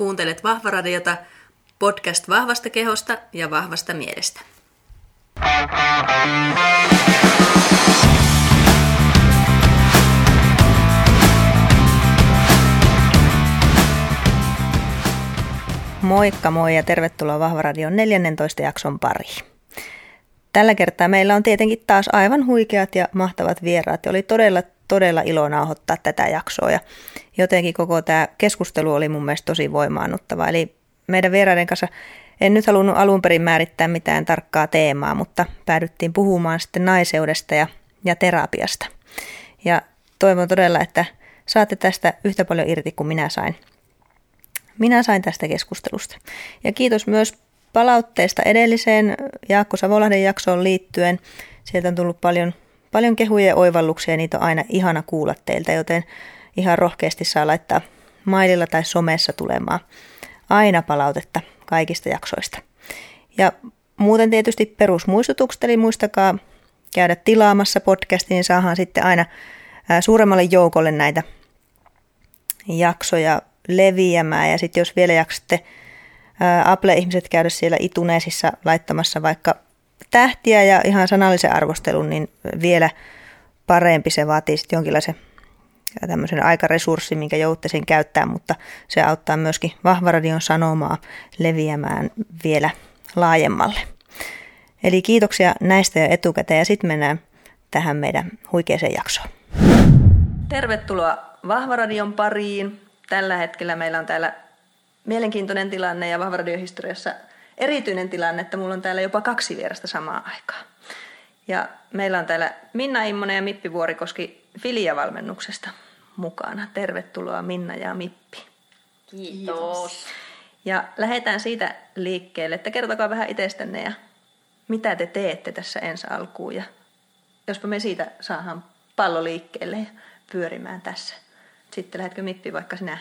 Kuuntelet Vahvaradiota, podcast vahvasta kehosta ja vahvasta mielestä. Moikka moi ja tervetuloa Vahvaradion 14 jakson pariin. Tällä kertaa meillä on tietenkin taas aivan huikeat ja mahtavat vieraat ja oli todella todella ilo nauhoittaa tätä jaksoa ja jotenkin koko tämä keskustelu oli mun mielestä tosi voimaannuttava. Eli meidän vieraiden kanssa en nyt halunnut alun perin määrittää mitään tarkkaa teemaa, mutta päädyttiin puhumaan sitten naiseudesta ja, ja terapiasta. Ja toivon todella, että saatte tästä yhtä paljon irti kuin minä sain. Minä sain tästä keskustelusta. Ja kiitos myös palautteesta edelliseen Jaakko Savolahden jaksoon liittyen. Sieltä on tullut paljon Paljon kehuja ja oivalluksia, niitä on aina ihana kuulla teiltä, joten ihan rohkeasti saa laittaa maililla tai somessa tulemaan aina palautetta kaikista jaksoista. Ja muuten tietysti perusmuistutukset, eli muistakaa käydä tilaamassa podcastin, niin saadaan sitten aina suuremmalle joukolle näitä jaksoja leviämään. Ja sitten jos vielä jaksatte Apple-ihmiset käydä siellä ituneesissa laittamassa vaikka tähtiä ja ihan sanallisen arvostelun, niin vielä parempi. Se vaatii sitten jonkinlaisen tämmöisen aikaresurssin, minkä joutte sen käyttää, mutta se auttaa myöskin Vahvaradion sanomaa leviämään vielä laajemmalle. Eli kiitoksia näistä jo etukäteen ja sitten mennään tähän meidän huikeeseen jaksoon. Tervetuloa Vahvaradion pariin. Tällä hetkellä meillä on täällä mielenkiintoinen tilanne ja Vahvaradion historiassa – erityinen tilanne, että mulla on täällä jopa kaksi vierasta samaan aikaan. Ja meillä on täällä Minna Immonen ja Mippi Vuorikoski Filia-valmennuksesta mukana. Tervetuloa Minna ja Mippi. Kiitos. Ja lähdetään siitä liikkeelle, että kertokaa vähän itsestänne ja mitä te teette tässä ensi alkuun. Ja jospa me siitä saadaan pallo liikkeelle ja pyörimään tässä. Sitten lähdetkö Mippi vaikka sinä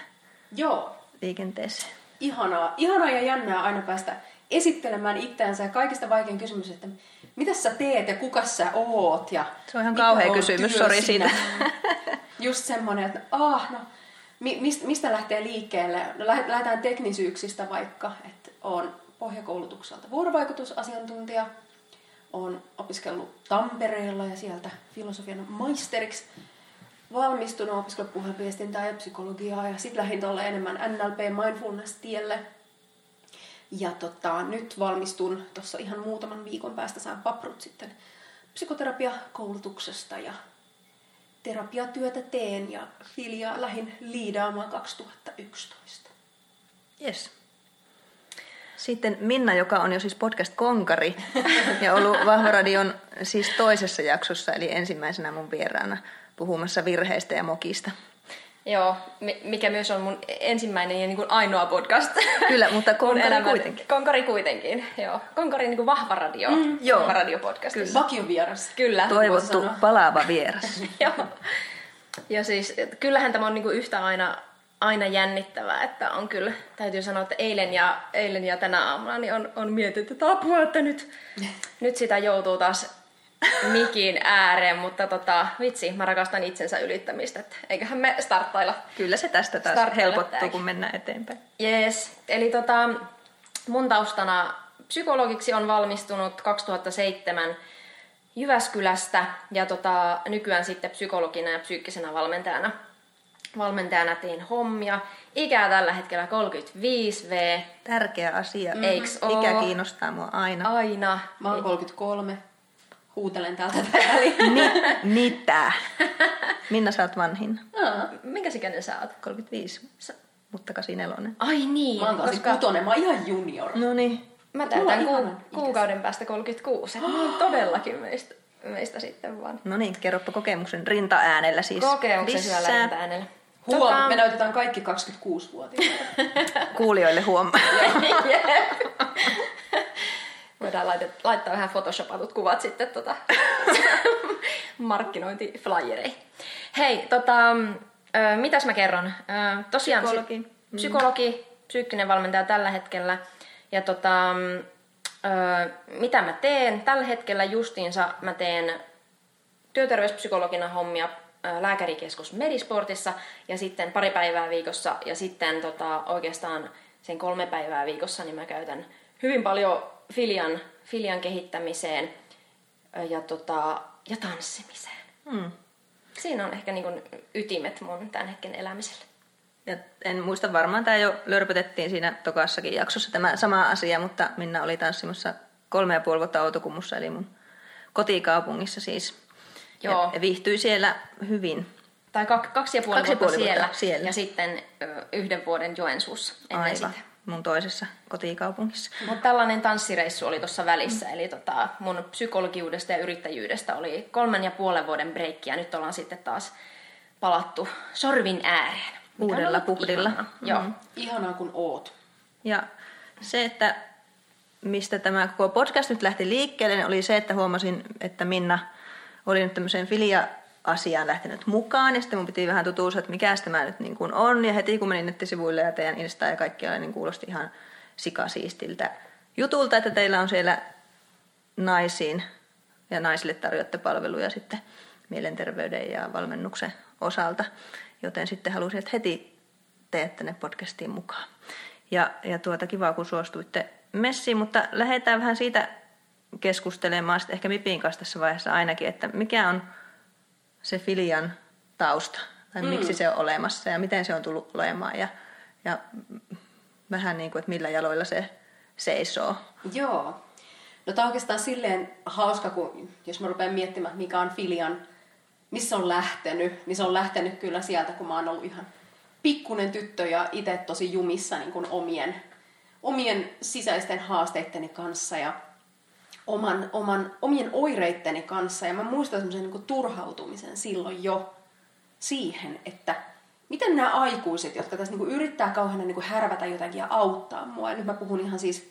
Joo. liikenteeseen? Ihanaa, ihanaa ja jännää aina päästä esittelemään itseänsä ja kaikista vaikein kysymys, että mitä sä teet ja kuka sä oot. Ja Se on ihan kauhea kysymys, sori siitä. Just semmoinen, että ah, no, mistä lähtee liikkeelle? No, lähdetään teknisyyksistä vaikka, että on pohjakoulutukselta vuorovaikutusasiantuntija, on opiskellut Tampereella ja sieltä filosofian maisteriksi valmistunut, opiskellut puheviestintää ja psykologiaa ja sitten lähdin tuolle enemmän NLP mindfulness-tielle – ja tota, nyt valmistun tuossa ihan muutaman viikon päästä saan paprut sitten psykoterapiakoulutuksesta ja terapiatyötä teen ja Filia lähin liidaamaan 2011. Yes. Sitten Minna, joka on jo siis podcast-konkari ja ollut Vahvaradion siis toisessa jaksossa, eli ensimmäisenä mun vieraana puhumassa virheistä ja mokista. Joo, mikä myös on mun ensimmäinen ja niin kuin ainoa podcast. Kyllä, mutta Konkari kuitenkin. Konkari kuitenkin, joo. Konkari niin kuin vahva radio, mm, joo. vahva radiopodcast. Kyllä. Vakiovieras. Kyllä. Toivottu palaava vieras. joo. Ja siis kyllähän tämä on niin kuin yhtä aina, aina jännittävää, että on kyllä, täytyy sanoa, että eilen ja, eilen ja tänä aamuna niin on, on mietitty, että apua, että nyt, nyt sitä joutuu taas mikin ääreen, mutta tota, vitsi, mä rakastan itsensä ylittämistä, että eiköhän me starttailla. Kyllä se tästä taas helpottuu, tämäkin. kun mennään eteenpäin. Jees, eli tota, mun taustana psykologiksi on valmistunut 2007 Jyväskylästä ja tota, nykyään sitten psykologina ja psyykkisenä valmentajana. Valmentajana teen hommia. Ikää tällä hetkellä 35V. Tärkeä asia. Mm-hmm. Eiks Ikä kiinnostaa mua aina. Aina. Mä oon 33 huutelen täältä Ni, mitä? Minna sä oot vanhin? No, minkä ikäinen sä oot? 35, sä, mutta 84. Ai niin. Mä oon koska... kutonen, mä oon ihan junior. No niin. Mä täytän ku, kuukauden päästä 36, että mä oon todellakin meistä, meistä sitten vaan. No niin, kerropa kokemuksen rintaäänellä siis. Kokemuksen rintaäänellä. Huom, tota... me näytetään kaikki 26-vuotiaita. Kuulijoille huom. Voidaan laitet, laittaa vähän photoshopatut kuvat sitten tota, markkinointiflyereihin. Hei, tota, ö, mitäs mä kerron? Ö, tosiaan psykologi. Si- mm. psykologi, psyykkinen valmentaja tällä hetkellä. Ja tota, ö, mitä mä teen? Tällä hetkellä justiinsa mä teen työterveyspsykologina hommia lääkärikeskus Medisportissa ja sitten pari päivää viikossa ja sitten tota, oikeastaan sen kolme päivää viikossa, niin mä käytän hyvin paljon filian, filian kehittämiseen ja, tota, ja tanssimiseen. Mm. Siinä on ehkä niin kuin ytimet mun tämän hetken elämiselle. Ja en muista varmaan, tämä jo lörpötettiin siinä tokassakin jaksossa tämä sama asia, mutta Minna oli tanssimassa kolme ja puoli vuotta Outokummussa, eli mun kotikaupungissa siis. Joo. Ja viihtyi siellä hyvin. Tai kak, kaksi ja puoli, kaksi vuotta, puoli vuotta siellä, siellä, ja sitten yhden vuoden Joensuussa ennen Aivan. sitä. Mun toisessa kotikaupungissa. Mutta tällainen tanssireissu oli tuossa välissä, mm. eli tota, mun psykologiudesta ja yrittäjyydestä oli kolmen ja puolen vuoden breikki, ja nyt ollaan sitten taas palattu sorvin ääreen. Uudella puhdilla. Ihanaa. Mm. Joo. Ihanaa kun oot. Ja se, että mistä tämä koko podcast nyt lähti liikkeelle, niin oli se, että huomasin, että Minna oli nyt tämmöiseen filia-asiaan lähtenyt mukaan. Ja sitten mun piti vähän tutustua, että mikä tämä nyt niin kuin on. Ja heti kun menin nettisivuille ja teidän Insta ja kaikkialla, niin kuulosti ihan sikasiistiltä jutulta, että teillä on siellä naisiin ja naisille tarjoatte palveluja sitten mielenterveyden ja valmennuksen osalta. Joten sitten halusin, että heti teette tänne podcastiin mukaan. Ja, ja tuota, kiva, kun suostuitte messiin, mutta lähdetään vähän siitä keskustelemaan sitten ehkä Mipin kanssa tässä vaiheessa ainakin, että mikä on se filian tausta, tai mm. miksi se on olemassa ja miten se on tullut olemaan ja, ja vähän niin kuin, että millä jaloilla se seisoo. Joo. No tämä on oikeastaan silleen hauska, kun jos mä rupean miettimään, mikä on filian, missä on lähtenyt, niin se on lähtenyt kyllä sieltä, kun mä oon ollut ihan pikkunen tyttö ja itse tosi jumissa niin kuin omien omien sisäisten haasteitteni kanssa ja oman, oman, omien oireitteni kanssa. Ja mä muistan semmoisen niin turhautumisen silloin jo siihen, että miten nämä aikuiset, jotka tässä niin yrittää kauheana niin härvätä jotakin ja auttaa mua, ja nyt mä puhun ihan siis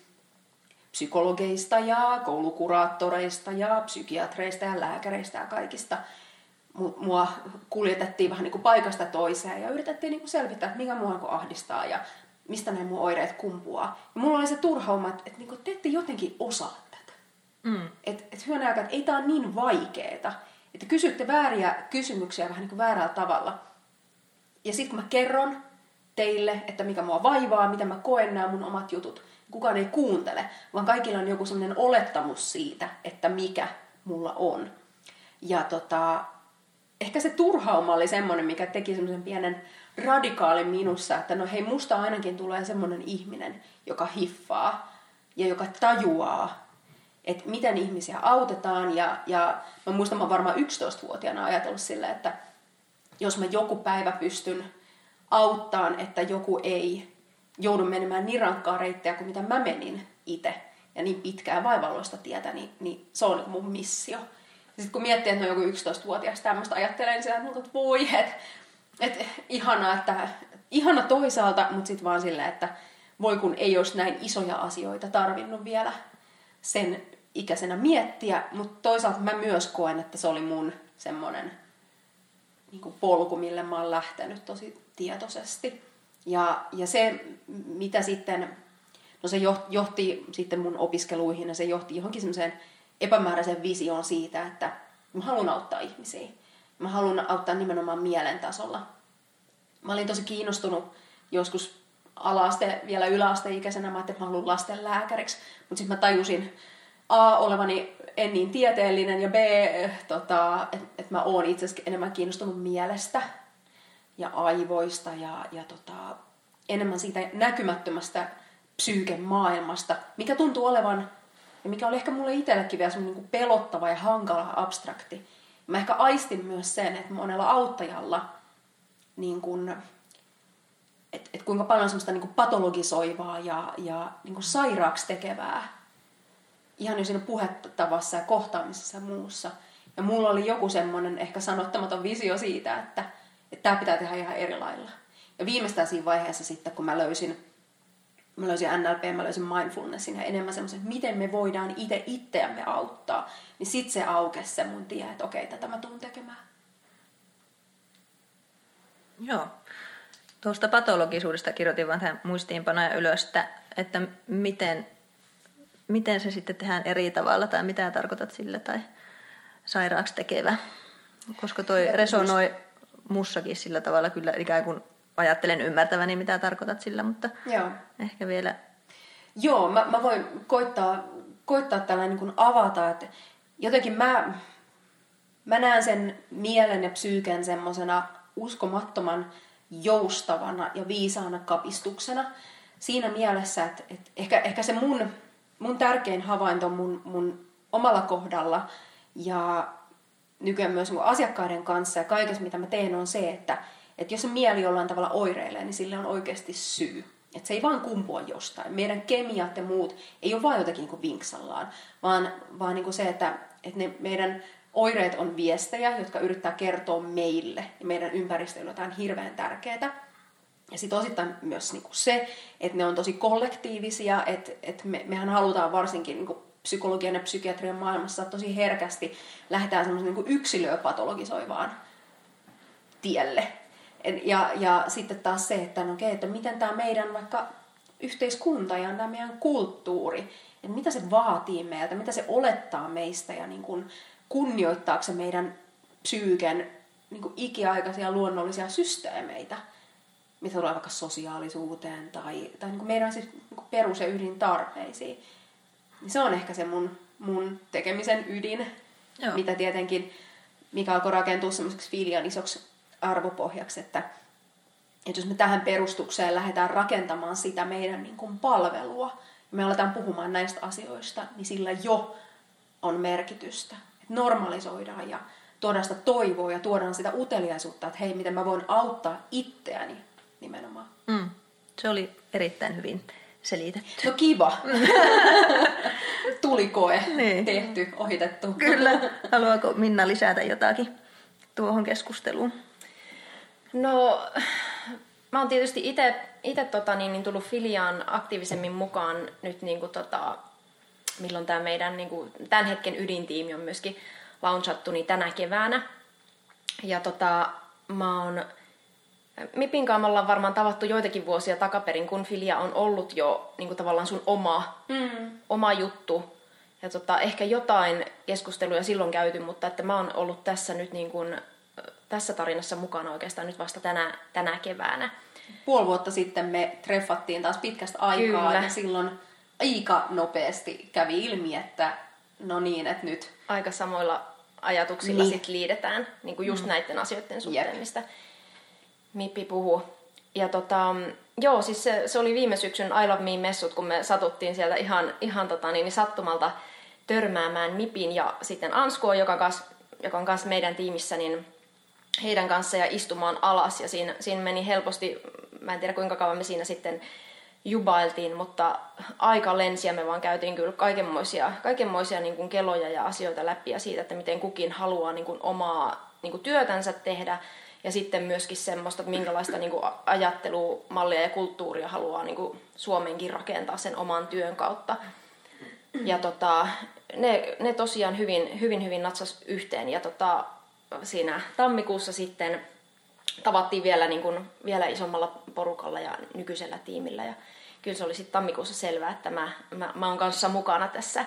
psykologeista ja koulukuraattoreista ja psykiatreista ja lääkäreistä ja kaikista, mua kuljetettiin vähän niin kuin paikasta toiseen ja yritettiin niin kuin selvittää, mikä mua niin ahdistaa ja mistä nämä mun oireet kumpuaa. Ja mulla oli se turhauma, että, että, että te ette jotenkin osaa. Mm. Että et hyvänä aikaa, että ei tämä ole niin vaikeeta. Että kysytte vääriä kysymyksiä vähän niin kuin väärällä tavalla. Ja sitten kun mä kerron teille, että mikä mua vaivaa, mitä mä koen nämä mun omat jutut, kukaan ei kuuntele, vaan kaikilla on joku sellainen olettamus siitä, että mikä mulla on. Ja tota, ehkä se turhauma oli semmoinen, mikä teki semmoisen pienen radikaali minussa, että no hei, musta ainakin tulee semmoinen ihminen, joka hiffaa ja joka tajuaa, että miten ihmisiä autetaan. Ja, ja mä muistan, mä varmaan 11-vuotiaana ajatellut sillä, että jos mä joku päivä pystyn auttaan, että joku ei joudu menemään niin rankkaa reittiä kuin mitä mä menin itse ja niin pitkää vaivalloista tietä, niin, niin se on mun missio. Sitten kun miettii, että no joku 11-vuotias tämmöistä ajattelee, niin on, että voi, että et, ihana, että, ihana toisaalta, mutta sitten vaan silleen, että voi kun ei olisi näin isoja asioita tarvinnut vielä sen ikäisenä miettiä, mutta toisaalta mä myös koen, että se oli mun semmoinen niin polku, mille mä oon lähtenyt tosi tietoisesti. Ja, ja se, mitä sitten, no se johti sitten mun opiskeluihin ja se johti johonkin semmoiseen epämääräiseen visioon siitä, että mä haluan auttaa ihmisiä. Mä haluan auttaa nimenomaan mielen tasolla. Mä olin tosi kiinnostunut joskus alaste, vielä yläasteikäisenä, mä että mä haluan lasten lääkäriksi. Mutta sitten mä tajusin A, olevani en niin tieteellinen ja B, tota, että et mä oon itse asiassa enemmän kiinnostunut mielestä ja aivoista ja, ja tota, enemmän siitä näkymättömästä psyykemaailmasta, mikä tuntuu olevan ja mikä oli ehkä mulle itsellekin vielä niin pelottava ja hankala abstrakti Mä ehkä aistin myös sen, että monella auttajalla, niin kun, et, et kuinka paljon semmoista niin patologisoivaa ja, ja niin sairaaksi tekevää ihan jo siinä puhetavassa ja kohtaamisessa ja muussa. Ja mulla oli joku semmoinen ehkä sanottamaton visio siitä, että, että tämä pitää tehdä ihan eri lailla. Ja viimeistään siinä vaiheessa sitten, kun mä löysin mä löysin NLP, mä löysin mindfulnessin ja enemmän semmoisen, miten me voidaan itse itseämme auttaa, niin sit se aukesi se mun tie, että okei, tätä mä tuun tekemään. Joo. Tuosta patologisuudesta kirjoitin vaan tähän muistiinpanoja ylös, että, että miten, miten se sitten tehdään eri tavalla tai mitä tarkoitat sille tai sairaaksi tekevä. Koska toi resonoi mussakin sillä tavalla kyllä ikään kuin ajattelen ymmärtäväni, mitä tarkoitat sillä, mutta Joo. ehkä vielä... Joo, mä, mä voin koittaa, koittaa tällä niin kuin avata, että jotenkin mä, mä näen sen mielen ja psyyken semmoisena uskomattoman joustavana ja viisaana kapistuksena siinä mielessä, että, että ehkä, ehkä se mun, mun tärkein havainto mun, mun omalla kohdalla ja nykyään myös niin asiakkaiden kanssa ja kaikessa mitä mä teen on se, että, että jos se mieli jollain tavalla oireilee, niin sille on oikeasti syy. Että se ei vaan kumpua jostain. Meidän kemiat ja muut ei ole vaan jotenkin niin vinksallaan, vaan, vaan niin kuin se, että, että ne meidän oireet on viestejä, jotka yrittää kertoa meille ja meidän ympäristölle jotain hirveän tärkeää. Ja sitten osittain myös niinku se, että ne on tosi kollektiivisia, että, että me, mehän halutaan varsinkin niinku psykologian ja psykiatrian maailmassa tosi herkästi lähdetään semmoisen niinku yksilöä patologisoivaan tielle. Ja, ja sitten taas se, että, no okay, että miten tämä meidän vaikka yhteiskunta ja tämä meidän kulttuuri, että mitä se vaatii meiltä, mitä se olettaa meistä ja niin kuin kunnioittaako se meidän psyyken niin kuin ikiaikaisia luonnollisia systeemeitä, mitä tulee vaikka sosiaalisuuteen tai, tai niin kuin meidän siis niin kuin perus- ja ydintarpeisiin. Niin se on ehkä se mun, mun tekemisen ydin, Joo. mitä tietenkin, mikä alkoi rakentua semmoiseksi filian isoksi arvopohjaksi, että, että jos me tähän perustukseen lähdetään rakentamaan sitä meidän niin kuin palvelua, ja me aletaan puhumaan näistä asioista, niin sillä jo on merkitystä. Normalisoidaan ja tuodaan sitä toivoa ja tuodaan sitä uteliaisuutta, että hei, miten mä voin auttaa itseäni nimenomaan. Mm. Se oli erittäin hyvin selitetty. No kiva. Tulikoe niin. tehty, ohitettu. Kyllä. Haluaako Minna lisätä jotakin tuohon keskusteluun? No, mä oon tietysti itse tota, niin, niin tullut Filiaan aktiivisemmin mukaan nyt niin kuin, tota, milloin tämä meidän niin kuin, tämän hetken ydintiimi on myöskin launchattu niin tänä keväänä. Ja tota, mä oon Mipin kanssa me ollaan varmaan tavattu joitakin vuosia takaperin, kun Filia on ollut jo niin kuin tavallaan sun oma, mm. oma juttu. Ja tota, ehkä jotain keskusteluja silloin käyty, mutta että mä oon ollut tässä nyt niin kuin, tässä tarinassa mukana oikeastaan nyt vasta tänä, tänä keväänä. Puoli vuotta sitten me treffattiin taas pitkästä aikaa Kyllä. ja silloin aika nopeasti kävi ilmi, että no niin, että nyt... Aika samoilla ajatuksilla niin. sit liidetään niin kuin just mm. näiden asioiden suhteen, Jep. mistä Mippi puhuu. Ja tota, joo, siis se, se oli viime syksyn I Love Me-messut, kun me satuttiin sieltä ihan, ihan tota, niin, sattumalta törmäämään Mipin ja sitten Anskoa, joka, kas, joka on kanssa meidän tiimissä, niin heidän kanssa ja istumaan alas. Ja siinä, siinä meni helposti, mä en tiedä kuinka kauan me siinä sitten jubailtiin, mutta aika lensi ja me vaan käytiin kyllä kaikenmoisia, kaikenmoisia niin kuin keloja ja asioita läpi ja siitä, että miten kukin haluaa niin kuin omaa niin kuin työtänsä tehdä ja sitten myöskin semmoista, että minkälaista niin kuin ajattelumallia ja kulttuuria haluaa niin kuin Suomenkin rakentaa sen oman työn kautta. Ja tota, ne, ne tosiaan hyvin, hyvin, hyvin natsas yhteen. Ja tota, siinä tammikuussa sitten tavattiin vielä, niin kuin, vielä isommalla porukalla ja nykyisellä tiimillä. Ja kyllä se oli sitten tammikuussa selvää, että mä, mä, mä oon kanssa mukana tässä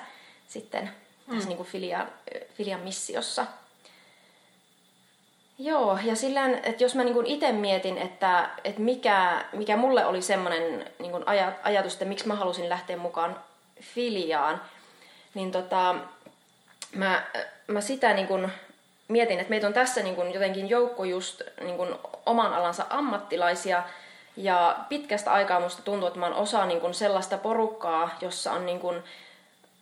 sitten tässä mm. niin kuin filian, filian missiossa. Joo, ja sillä että jos mä niin itse mietin, että, että mikä, mikä mulle oli semmoinen niin ajatus, että miksi mä halusin lähteä mukaan filiaan, niin tota, mä, mä sitä niin kuin mietin, että meitä on tässä niin kuin jotenkin joukko just niin kuin oman alansa ammattilaisia, ja pitkästä aikaa musta tuntuu, että mä oon osa niin kuin sellaista porukkaa, jossa on niin kuin,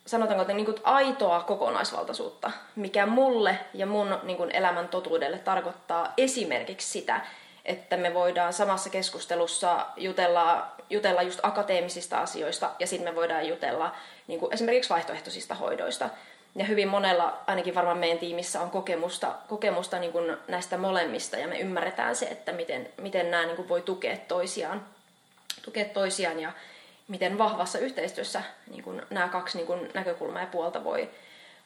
sanotaanko, että niin kuin aitoa kokonaisvaltaisuutta, mikä mulle ja mun niin kuin elämän totuudelle tarkoittaa esimerkiksi sitä, että me voidaan samassa keskustelussa jutella, jutella just akateemisista asioista ja sitten me voidaan jutella niin kuin esimerkiksi vaihtoehtoisista hoidoista. Ja hyvin monella, ainakin varmaan meidän tiimissä, on kokemusta, kokemusta niin kuin näistä molemmista ja me ymmärretään se, että miten, miten nämä niin kuin voi tukea toisiaan, tukea toisiaan ja miten vahvassa yhteistyössä niin kuin nämä kaksi niin kuin näkökulmaa ja puolta voi,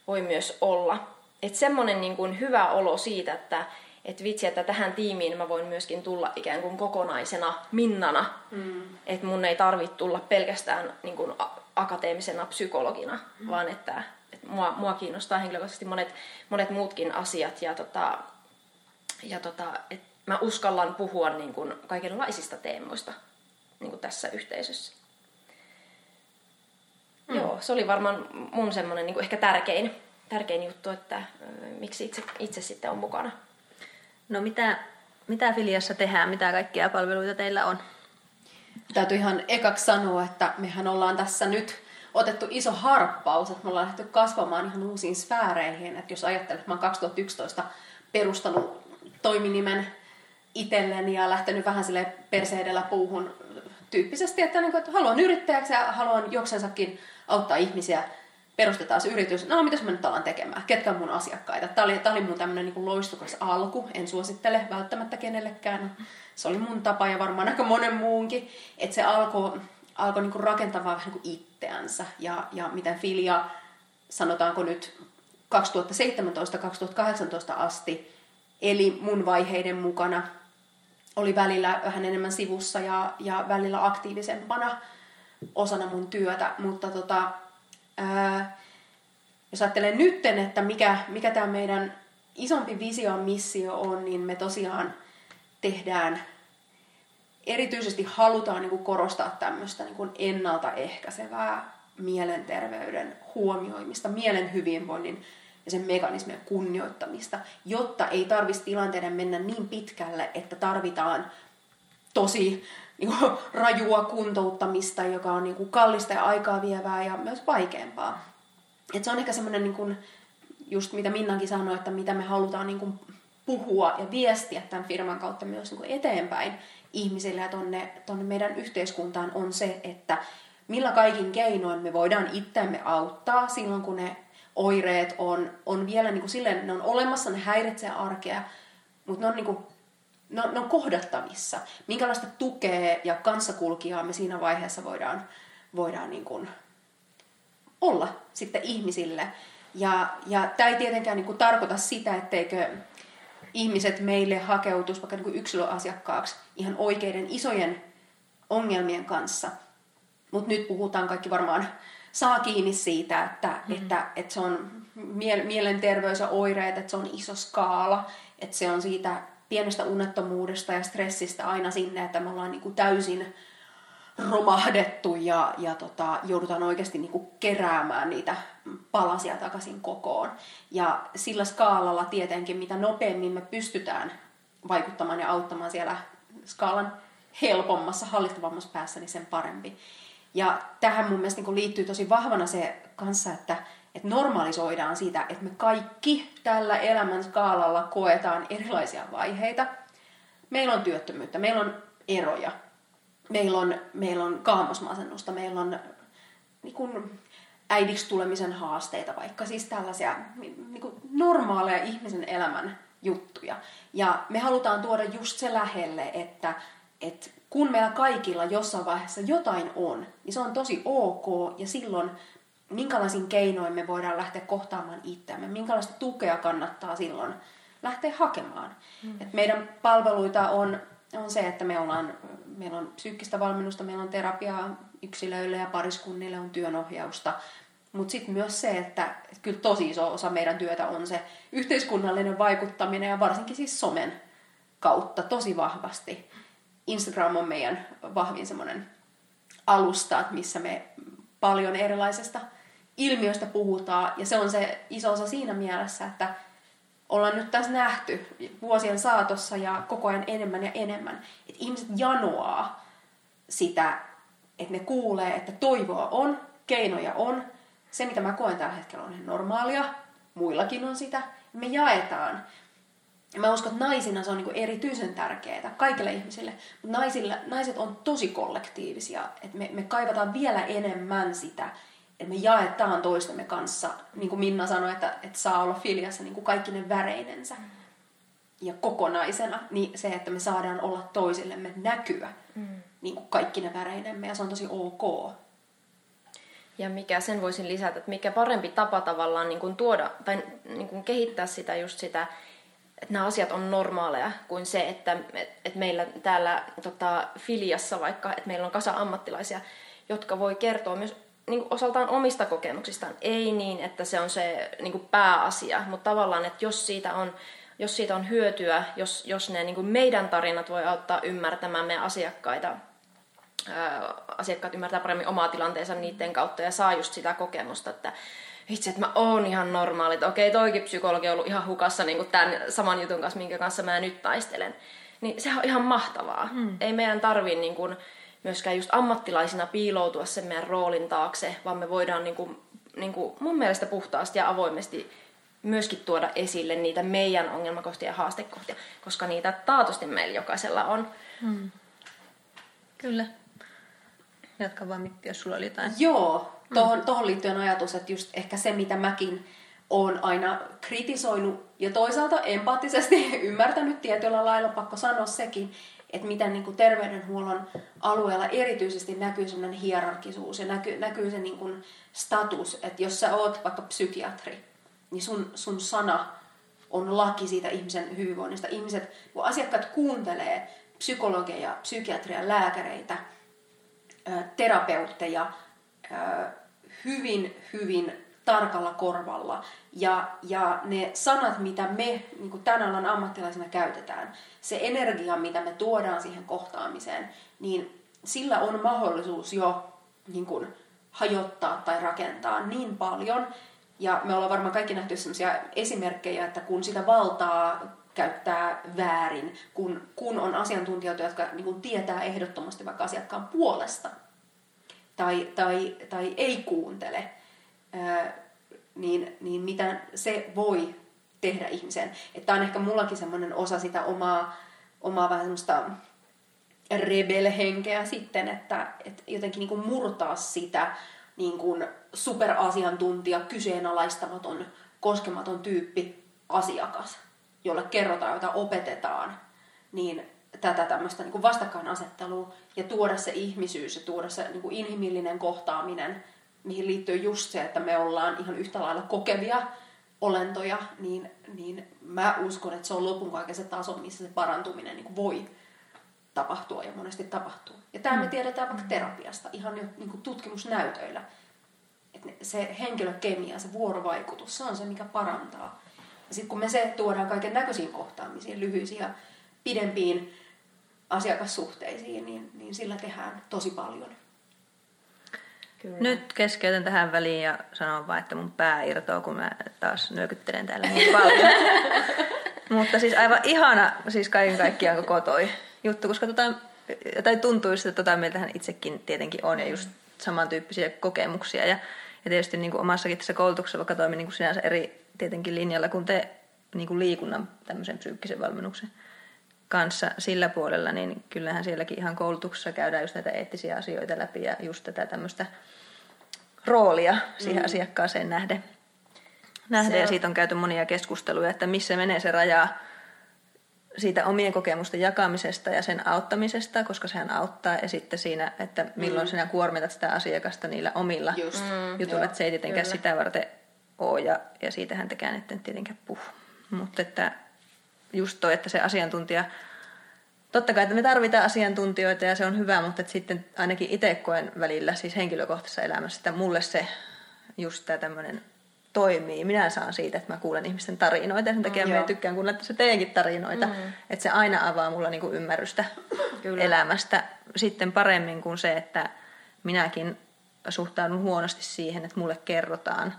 voi myös olla. Että semmoinen niin kuin hyvä olo siitä, että et vitsi, että tähän tiimiin mä voin myöskin tulla ikään kuin kokonaisena Minnana. Mm. Että mun ei tarvitse tulla pelkästään niin kuin akateemisena psykologina, mm. vaan että, että mua, mua kiinnostaa henkilökohtaisesti monet, monet muutkin asiat. Ja, tota, ja tota, et, mä uskallan puhua niin kuin kaikenlaisista teemoista niin kuin tässä yhteisössä. Mm. Joo, se oli varmaan mun semmoinen niin ehkä tärkein, tärkein juttu, että miksi itse, itse sitten on mukana. No mitä, mitä Filiassa tehdään, mitä kaikkia palveluita teillä on? Täytyy ihan ekaksi sanoa, että mehän ollaan tässä nyt otettu iso harppaus, että me ollaan lähdetty kasvamaan ihan uusiin sfääreihin. Että jos ajattelet, että mä oon 2011 perustanut toiminimen itselleni ja lähtenyt vähän sille perseedellä puuhun tyyppisesti, että, niin kuin, että haluan yrittäjäksi ja haluan joksensakin auttaa ihmisiä, perustetaan se yritys. No, mitä me nyt ollaan tekemään? Ketkä on mun asiakkaita? Tämä oli, tämä oli mun tämmöinen niin loistukas alku. En suosittele välttämättä kenellekään. Se oli mun tapa ja varmaan aika monen muunkin. Että se alkoi alkoi niin rakentamaan vähän niin itseänsä. Ja, ja miten Filia, sanotaanko nyt 2017-2018 asti, eli mun vaiheiden mukana, oli välillä vähän enemmän sivussa ja, ja välillä aktiivisempana osana mun työtä. Mutta tota, ää, jos ajattelen nytten, että mikä, mikä tämä meidän isompi visio missio on, niin me tosiaan tehdään erityisesti halutaan niin kuin korostaa tämmöistä niin kuin ennaltaehkäisevää mielenterveyden huomioimista, mielen hyvinvoinnin ja sen mekanismien kunnioittamista, jotta ei tarvitsisi tilanteiden mennä niin pitkälle, että tarvitaan tosi niin kuin, rajua kuntouttamista, joka on niin kuin, kallista ja aikaa vievää ja myös vaikeampaa. Et se on ehkä semmoinen, niin kuin, just mitä Minnankin sanoi, että mitä me halutaan niin kuin, puhua ja viestiä tämän firman kautta myös niin kuin eteenpäin ihmisille ja tonne, tonne meidän yhteiskuntaan on se, että millä kaikin keinoin me voidaan itseämme auttaa silloin, kun ne oireet on, on vielä niin kuin silleen, ne on olemassa, ne häiritsee arkea, mutta ne on, niin kuin, ne on, ne on kohdattavissa. Minkälaista tukea ja kanssakulkijaa me siinä vaiheessa voidaan, voidaan niin kuin olla sitten ihmisille. Ja, ja tämä ei tietenkään niin kuin tarkoita sitä, etteikö ihmiset meille hakeutuisi vaikka niin kuin yksilöasiakkaaksi ihan oikeiden isojen ongelmien kanssa. Mutta nyt puhutaan kaikki varmaan saa kiinni siitä, että, mm-hmm. että, että se on mielenterveys ja oireet, että se on iso skaala, että se on siitä pienestä unettomuudesta ja stressistä aina sinne, että me ollaan niin kuin täysin romahdettu ja, ja tota, joudutaan oikeasti niin kuin keräämään niitä palasia takaisin kokoon. Ja sillä skaalalla tietenkin, mitä nopeammin me pystytään vaikuttamaan ja auttamaan siellä skaalan helpommassa, hallittavammassa päässä, niin sen parempi. Ja tähän mun mielestä niin liittyy tosi vahvana se kanssa, että, että normalisoidaan sitä, että me kaikki tällä elämän skaalalla koetaan erilaisia vaiheita. Meillä on työttömyyttä, meillä on eroja, meillä on, meillä on kaamosmasennusta, meillä on niin kuin, äidiksi tulemisen haasteita, vaikka siis tällaisia niin kuin normaaleja ihmisen elämän juttuja. Ja me halutaan tuoda just se lähelle, että, että kun meillä kaikilla jossain vaiheessa jotain on, niin se on tosi ok ja silloin minkälaisin keinoin me voidaan lähteä kohtaamaan itseämme, minkälaista tukea kannattaa silloin lähteä hakemaan. Mm. Et meidän palveluita on, on se, että me ollaan, meillä on psyykkistä valmennusta, meillä on terapiaa yksilöille ja pariskunnille, on työnohjausta, mutta sitten myös se, että, kyllä tosi iso osa meidän työtä on se yhteiskunnallinen vaikuttaminen ja varsinkin siis somen kautta tosi vahvasti. Instagram on meidän vahvin semmoinen alusta, missä me paljon erilaisesta ilmiöstä puhutaan. Ja se on se iso osa siinä mielessä, että ollaan nyt tässä nähty vuosien saatossa ja koko ajan enemmän ja enemmän, että ihmiset janoaa sitä, että ne kuulee, että toivoa on, keinoja on, se, mitä mä koen tällä hetkellä, on normaalia. Muillakin on sitä. Me jaetaan. Ja mä uskon, että naisina se on niin erityisen tärkeää kaikille ihmisille. Mutta naisille, naiset on tosi kollektiivisia. Että me, me kaivataan vielä enemmän sitä, että me jaetaan toistemme kanssa. Niin kuin Minna sanoi, että, että saa olla filiassa niin kuin kaikki ne väreinensä. Ja kokonaisena, niin se, että me saadaan olla toisillemme näkyä mm. niin kuin kaikki ne väreinemme. Ja se on tosi ok. Ja mikä sen voisin lisätä, että mikä parempi tapa tavallaan niin kuin tuoda tai niin kuin kehittää sitä just sitä, että nämä asiat on normaaleja kuin se, että, että meillä täällä tota, filiassa vaikka, että meillä on kasa ammattilaisia, jotka voi kertoa myös niin kuin osaltaan omista kokemuksistaan. Ei niin, että se on se niin kuin pääasia, mutta tavallaan, että jos siitä on jos siitä on hyötyä, jos, jos ne niin kuin meidän tarinat voi auttaa ymmärtämään meidän asiakkaita, ää, asiakkaat ymmärtää paremmin omaa tilanteensa niiden kautta ja saa just sitä kokemusta, että itse, että mä oon ihan normaali, että okei, toikin psykologi on ollut ihan hukassa niin kuin tämän saman jutun kanssa, minkä kanssa mä nyt taistelen. Niin se on ihan mahtavaa. Hmm. Ei meidän tarvii niin kuin, myöskään just ammattilaisina piiloutua sen meidän roolin taakse, vaan me voidaan niin kuin, niin kuin mun mielestä puhtaasti ja avoimesti myöskin tuoda esille niitä meidän ongelmakohtia ja haastekohtia, koska niitä taatusti meillä jokaisella on. Hmm. Kyllä. Jatka vaan Mippi, jos sulla oli jotain. Joo, tuohon, mm. tohon liittyen ajatus, että just ehkä se, mitä mäkin olen aina kritisoinut ja toisaalta empaattisesti ymmärtänyt tietyllä lailla, pakko sanoa sekin, että miten niin kuin terveydenhuollon alueella erityisesti näkyy sellainen hierarkisuus ja näkyy, näkyy se niin kuin status, että jos sä oot vaikka psykiatri, niin sun, sun sana on laki siitä ihmisen hyvinvoinnista. Ihmiset, kun asiakkaat kuuntelee psykologeja, psykiatria, lääkäreitä, terapeutteja hyvin, hyvin tarkalla korvalla. Ja, ja ne sanat, mitä me niin tämän alan ammattilaisina käytetään, se energia, mitä me tuodaan siihen kohtaamiseen, niin sillä on mahdollisuus jo niin kuin, hajottaa tai rakentaa niin paljon. Ja me ollaan varmaan kaikki nähty sellaisia esimerkkejä, että kun sitä valtaa käyttää väärin, kun, kun on asiantuntijoita, jotka niin kuin, tietää ehdottomasti vaikka asiakkaan puolesta tai, tai, tai ei kuuntele, niin, niin mitä se voi tehdä ihmiseen. Että on ehkä mullakin semmoinen osa sitä omaa, omaa vähän semmoista rebelhenkeä sitten, että, että jotenkin niin kuin murtaa sitä niin kuin superasiantuntija, kyseenalaistamaton, koskematon tyyppi asiakas, jolle kerrotaan, jota opetetaan, niin tätä tämmöistä niin kuin vastakkainasettelua ja tuoda se ihmisyys ja tuoda se niin kuin inhimillinen kohtaaminen mihin liittyy just se, että me ollaan ihan yhtä lailla kokevia olentoja, niin, niin mä uskon, että se on lopun kaiken se taso, missä se parantuminen niin voi tapahtua ja monesti tapahtuu. Ja tämä me mm. tiedetään vaikka terapiasta ihan jo niin kuin tutkimusnäytöillä. Että se henkilökemia, se vuorovaikutus, se on se, mikä parantaa. Ja sitten kun me se tuodaan kaiken näköisiin kohtaamisiin, lyhyisiin ja pidempiin asiakassuhteisiin, niin, niin sillä tehdään tosi paljon. Kyllä. Nyt keskeytän tähän väliin ja sanon vaan, että mun pää irtoaa, kun mä taas nyökyttelen täällä niin paljon. Mutta siis aivan ihana siis kaiken kaikkiaan koko toi juttu, koska tota, tai tuntuu että tota meiltähän itsekin tietenkin on ja just samantyyppisiä kokemuksia. Ja, ja tietysti niin kuin omassakin tässä koulutuksessa, vaikka toimin niin kuin sinänsä eri tietenkin linjalla kuin te niin kuin liikunnan tämmöisen psyykkisen valmennuksen kanssa sillä puolella, niin kyllähän sielläkin ihan koulutuksessa käydään just näitä eettisiä asioita läpi ja just tätä tämmöistä roolia siihen mm. asiakkaaseen nähden. nähden. Ja siitä on käyty monia keskusteluja, että missä menee se raja siitä omien kokemusten jakamisesta ja sen auttamisesta, koska sehän auttaa, ja sitten siinä, että milloin mm. sinä kuormitat sitä asiakasta niillä omilla Just. Mm, jutuilla, että se ei tietenkään Kyllä. sitä varten ole, ja, ja siitähän tekään etten tietenkään puhu. Mutta että just toi, että se asiantuntija totta kai, että me tarvitaan asiantuntijoita ja se on hyvä, mutta että sitten ainakin itse koen välillä siis henkilökohtaisessa elämässä, että mulle se just tämä tämmöinen toimii. Minä saan siitä, että mä kuulen ihmisten tarinoita ja sen takia mm, mä tykkään kuunnella se teidänkin tarinoita. Mm. Että se aina avaa mulla niinku ymmärrystä Kyllä. elämästä sitten paremmin kuin se, että minäkin suhtaudun huonosti siihen, että mulle kerrotaan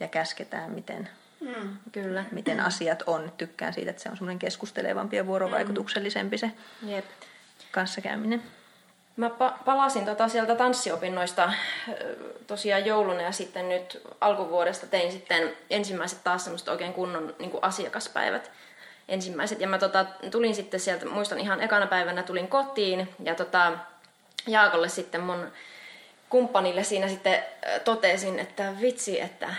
ja käsketään, miten Mm, kyllä. Miten asiat on. Tykkään siitä, että se on semmoinen keskustelevampi ja vuorovaikutuksellisempi se Jep. kanssakäyminen. Mä pa- palasin tota sieltä tanssiopinnoista tosiaan jouluna ja sitten nyt alkuvuodesta tein sitten ensimmäiset taas semmoista oikein kunnon niin asiakaspäivät ensimmäiset. Ja mä tota, tulin sitten sieltä, muistan ihan ekana päivänä tulin kotiin ja tota, Jaakolle sitten mun kumppanille siinä sitten totesin, että vitsi, että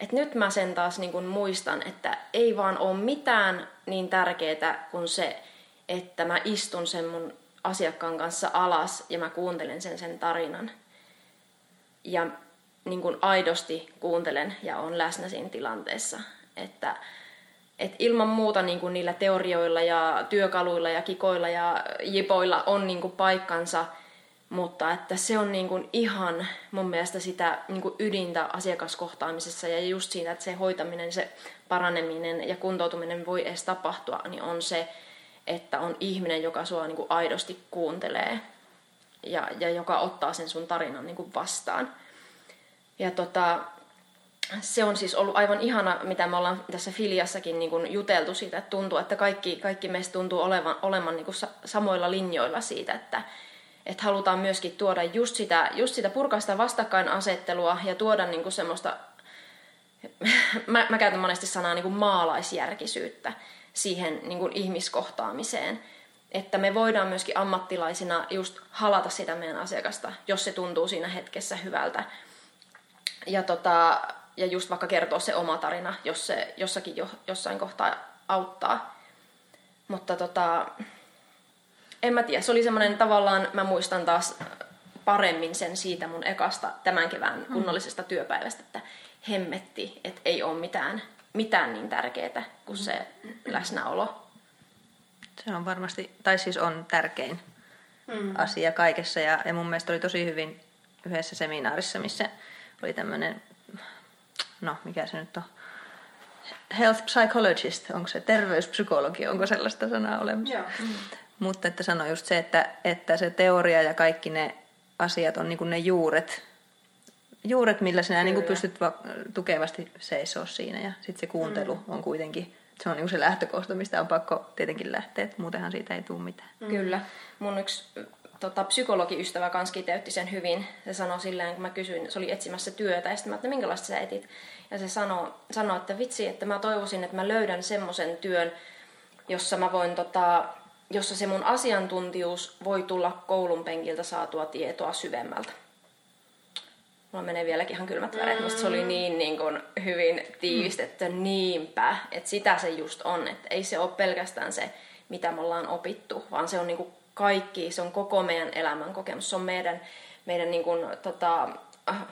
et nyt mä sen taas niin kun muistan, että ei vaan ole mitään niin tärkeää kuin se, että mä istun sen mun asiakkaan kanssa alas ja mä kuuntelen sen sen tarinan. Ja niin kun aidosti kuuntelen ja on läsnä siinä tilanteessa. Että et ilman muuta niin kun niillä teorioilla ja työkaluilla ja kikoilla ja jipoilla on niin kun paikkansa, Mutta että se on niin kuin ihan mun mielestä sitä niin kuin ydintä asiakaskohtaamisessa ja just siinä, että se hoitaminen, se paraneminen ja kuntoutuminen voi edes tapahtua, niin on se, että on ihminen, joka sua niin kuin aidosti kuuntelee ja, ja joka ottaa sen sun tarinan niin kuin vastaan. Ja tota, se on siis ollut aivan ihana, mitä me ollaan tässä Filiassakin niin kuin juteltu siitä, että tuntuu, että kaikki, kaikki meistä tuntuu olevan, olevan niin kuin samoilla linjoilla siitä, että, että halutaan myöskin tuoda just sitä, just sitä purkaista vastakkainasettelua ja tuoda niin kuin semmoista, mä, mä käytän monesti sanaa niin kuin maalaisjärkisyyttä siihen niin kuin ihmiskohtaamiseen. Että me voidaan myöskin ammattilaisina just halata sitä meidän asiakasta, jos se tuntuu siinä hetkessä hyvältä. Ja, tota, ja just vaikka kertoa se oma tarina, jos se jossakin jo, jossain kohtaa auttaa. Mutta tota, en mä tiedä, se oli semmoinen tavallaan, mä muistan taas paremmin sen siitä mun ekasta tämän kevään mm. kunnollisesta työpäivästä, että hemmetti, että ei ole mitään, mitään niin tärkeää kuin se läsnäolo. Se on varmasti, tai siis on tärkein mm. asia kaikessa ja, ja mun mielestä oli tosi hyvin yhdessä seminaarissa, missä oli tämmöinen, no mikä se nyt on, health psychologist, onko se terveyspsykologi, onko sellaista sanaa olemassa? Joo. Mutta että sano just se, että, että se teoria ja kaikki ne asiat on niin ne juuret, juuret, millä sinä niin pystyt va- tukevasti seisoo siinä. Ja sitten se kuuntelu mm. on kuitenkin, se on niin se lähtökohta, mistä on pakko tietenkin lähteä, että muutenhan siitä ei tule mitään. Mm. Kyllä. Mun yksi tota, psykologiystävä kanssa kiteytti sen hyvin. Se sanoi silleen, kun mä kysyin, se oli etsimässä työtä, ja sitten mä että minkälaista sä etit? Ja se sanoi, sanoi, että vitsi, että mä toivoisin, että mä löydän semmoisen työn, jossa mä voin tota, jossa se mun asiantuntijuus voi tulla koulun penkiltä saatua tietoa syvemmältä. Mulla menee vieläkin ihan kylmät väreet, mm. se oli niin, niin kuin, hyvin tiivistetty, mm. niinpä, että sitä se just on, että ei se ole pelkästään se, mitä me ollaan opittu, vaan se on niin kuin kaikki, se on koko meidän elämän kokemus, se on meidän, meidän niin kuin, tota, äh,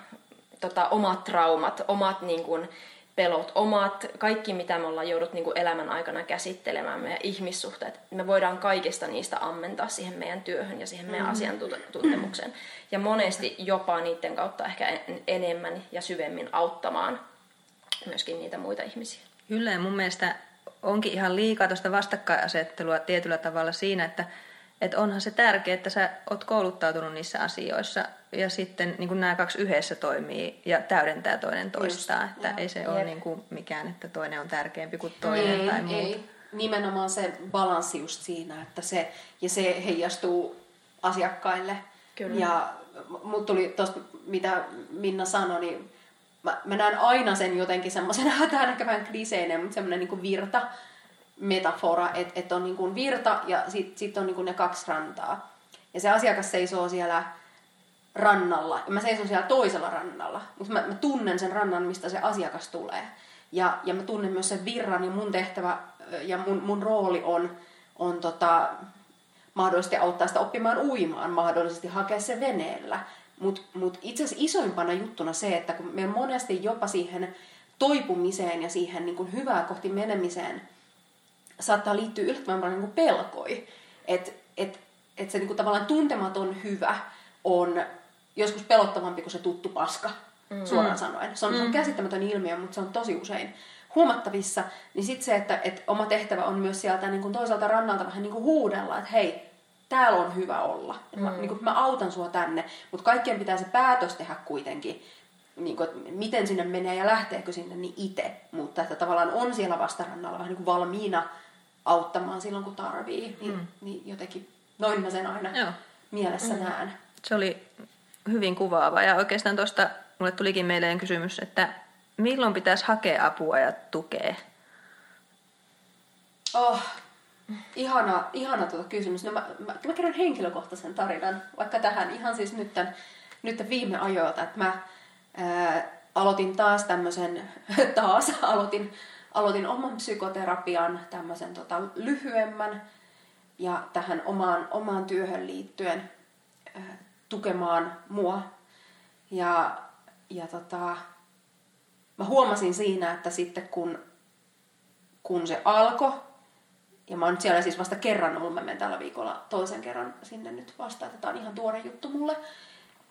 tota, omat traumat, omat niin kuin, pelot, omat, kaikki mitä me ollaan joudut niin kuin elämän aikana käsittelemään, meidän ihmissuhteet, me voidaan kaikista niistä ammentaa siihen meidän työhön ja siihen meidän mm. asiantuntemukseen. Ja monesti jopa niiden kautta ehkä enemmän ja syvemmin auttamaan myöskin niitä muita ihmisiä. Kyllä ja mun mielestä onkin ihan liikaa tuosta vastakkainasettelua tietyllä tavalla siinä, että että onhan se tärkeää, että sä oot kouluttautunut niissä asioissa ja sitten niin kuin nämä kaksi yhdessä toimii ja täydentää toinen toistaan. Just, että joo. ei se Jep. ole niin kuin mikään, että toinen on tärkeämpi kuin toinen ei, tai muuta. Ei. Nimenomaan se balanssi just siinä, että se, ja se heijastuu asiakkaille. Kyllä. Ja mut tuli tuosta, mitä Minna sanoi, niin mä, mä näen aina sen jotenkin semmoisena, tämä on ehkä vähän kliseinen, mutta semmoinen niin virta, metafora, että et on niin kuin virta ja sitten sit on niin kuin ne kaksi rantaa. Ja se asiakas seisoo siellä rannalla ja mä seison siellä toisella rannalla, mutta mä, mä tunnen sen rannan, mistä se asiakas tulee. Ja, ja mä tunnen myös sen virran ja mun tehtävä ja mun, mun rooli on, on tota, mahdollisesti auttaa sitä oppimaan uimaan, mahdollisesti hakea se veneellä. Mutta mut itse asiassa isoimpana juttuna se, että kun me monesti jopa siihen toipumiseen ja siihen niin hyvää kohti menemiseen – saattaa liittyä yllättävän paljon niin pelkoi. Että et, et se niin kuin tavallaan tuntematon hyvä on joskus pelottavampi kuin se tuttu paska, mm. suoraan sanoen. Se on, mm. se on käsittämätön ilmiö, mutta se on tosi usein huomattavissa. Niin sitten se, että, että oma tehtävä on myös sieltä niin kuin toiselta rannalta vähän niin kuin huudella, että hei, täällä on hyvä olla. Mm. Mä, niin kuin, mä autan sua tänne, mutta kaikkien pitää se päätös tehdä kuitenkin niin kuin, että miten sinne menee ja lähteekö sinne, niin itse. Mutta että tavallaan on siellä vastarannalla vähän niin kuin valmiina auttamaan silloin, kun tarvii. Niin, mm. niin jotenkin noin mä sen aina Joo. mielessä mm. näen. Se oli hyvin kuvaava. Ja oikeastaan tuosta mulle tulikin mieleen kysymys, että milloin pitäisi hakea apua ja tukea? Oh, ihana, ihana tuota kysymys. No mä, mä, mä kerron henkilökohtaisen tarinan, vaikka tähän ihan siis nyt, tämän, nyt tämän viime ajoilta, että mä ää, aloitin taas tämmöisen, taas aloitin aloitin oman psykoterapian, tämmöisen tota, lyhyemmän ja tähän omaan, omaan työhön liittyen äh, tukemaan mua. Ja, ja tota, mä huomasin siinä, että sitten kun, kun se alkoi, Ja mä oon nyt siellä siis vasta kerran ollut, mä menen tällä viikolla toisen kerran sinne nyt vasta, että tää on ihan tuore juttu mulle.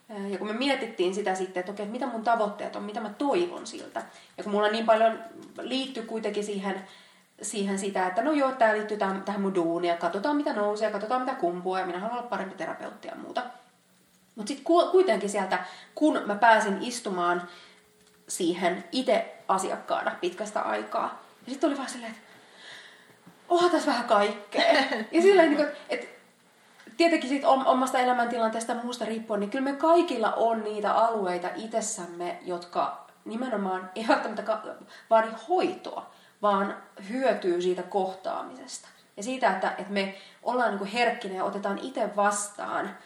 Ja kun me mietittiin sitä sitten, että okei, mitä mun tavoitteet on, mitä mä toivon siltä. Ja kun mulla niin paljon liittyy kuitenkin siihen, siihen sitä, että no joo, tämä liittyy tähän, tähän mun duunia, katsotaan mitä nousee, katsotaan mitä kumpuaa ja minä haluan olla parempi terapeutti ja muuta. Mutta sitten kuitenkin sieltä, kun mä pääsin istumaan siihen itse asiakkaana pitkästä aikaa, ja sitten oli vaan silleen, että onhan tässä vähän kaikkea. ja silleen, niin että tietenkin siitä omasta elämäntilanteesta ja muusta riippuen, niin kyllä me kaikilla on niitä alueita itsessämme, jotka nimenomaan ei välttämättä vaadi hoitoa, vaan hyötyy siitä kohtaamisesta. Ja siitä, että, että me ollaan niin herkkinen ja otetaan itse vastaan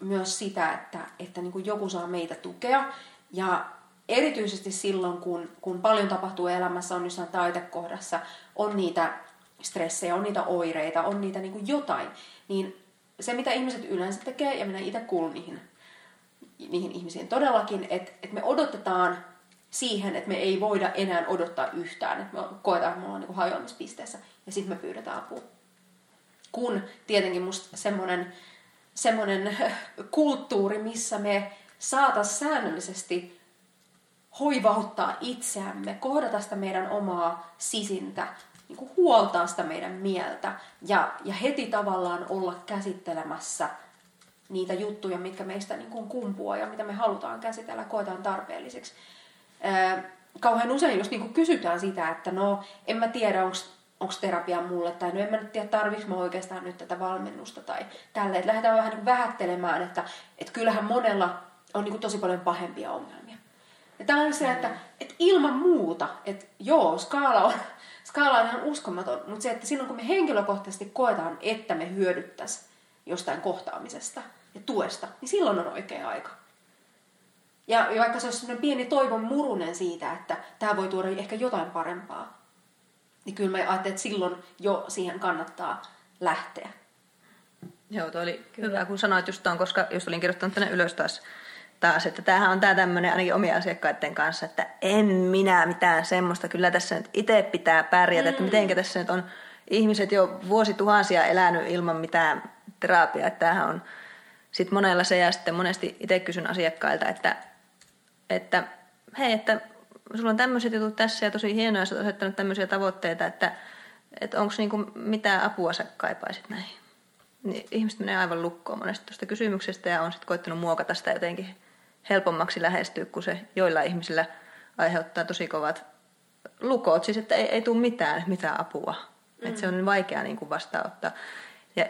myös sitä, että, että niin joku saa meitä tukea. Ja erityisesti silloin, kun, kun paljon tapahtuu elämässä, on jossain taitekohdassa, on niitä stressejä, on niitä oireita, on niitä niin jotain, niin se, mitä ihmiset yleensä tekee, ja minä itse kuulun niihin, niihin ihmisiin todellakin, että, että me odotetaan siihen, että me ei voida enää odottaa yhtään, että me koetaan, että me ollaan niin hajoamispisteessä, ja sitten me pyydetään apua. Kun tietenkin musta semmoinen semmoinen kulttuuri, missä me saatas säännöllisesti hoivauttaa itseämme, kohdata sitä meidän omaa sisintä, niin kuin huoltaa sitä meidän mieltä ja, ja heti tavallaan olla käsittelemässä niitä juttuja, mitkä meistä niin kuin kumpuaa ja mitä me halutaan käsitellä, koetaan tarpeelliseksi. Kauhean usein just niin kuin kysytään sitä, että no en mä tiedä, onko terapia mulle, tai no en mä nyt tiedä, tarvitsen mä oikeastaan nyt tätä valmennusta tai tälle. Että lähdetään vähän niin vähättelemään, että, että kyllähän monella on niin kuin tosi paljon pahempia ongelmia. Ja tämä on se, että, että ilman muuta, että joo, skaala on, skaala on ihan uskomaton, mutta se, että silloin kun me henkilökohtaisesti koetaan, että me hyödyttäisiin jostain kohtaamisesta ja tuesta, niin silloin on oikea aika. Ja vaikka se olisi sellainen pieni toivon murunen siitä, että tämä voi tuoda ehkä jotain parempaa, niin kyllä mä ajattelin, että silloin jo siihen kannattaa lähteä. Joo, toi oli kyllä. hyvä, kun sanoit just ton, koska just olin kirjoittanut tänne ylös taas taas, että tämähän on tämä tämmöinen ainakin omien asiakkaiden kanssa, että en minä mitään semmoista, kyllä tässä nyt itse pitää pärjätä, mm. että miten tässä nyt on ihmiset jo vuosituhansia elänyt ilman mitään terapiaa, että tämähän on sitten monella se ja sitten monesti itse kysyn asiakkailta, että, että hei, että sulla on tämmöiset jutut tässä ja tosi hienoa, että olet asettanut tämmöisiä tavoitteita, että, että onko niinku mitään apua sä kaipaisit näihin. Niin ihmiset menee aivan lukkoon monesti tuosta kysymyksestä ja on sitten koittanut muokata sitä jotenkin helpommaksi lähestyä, kun se joilla ihmisillä aiheuttaa tosi kovat lukot, siis että ei, ei tule mitään, mitään apua. Mm. Että se on niin vaikea niin kuin vastaanottaa. Ja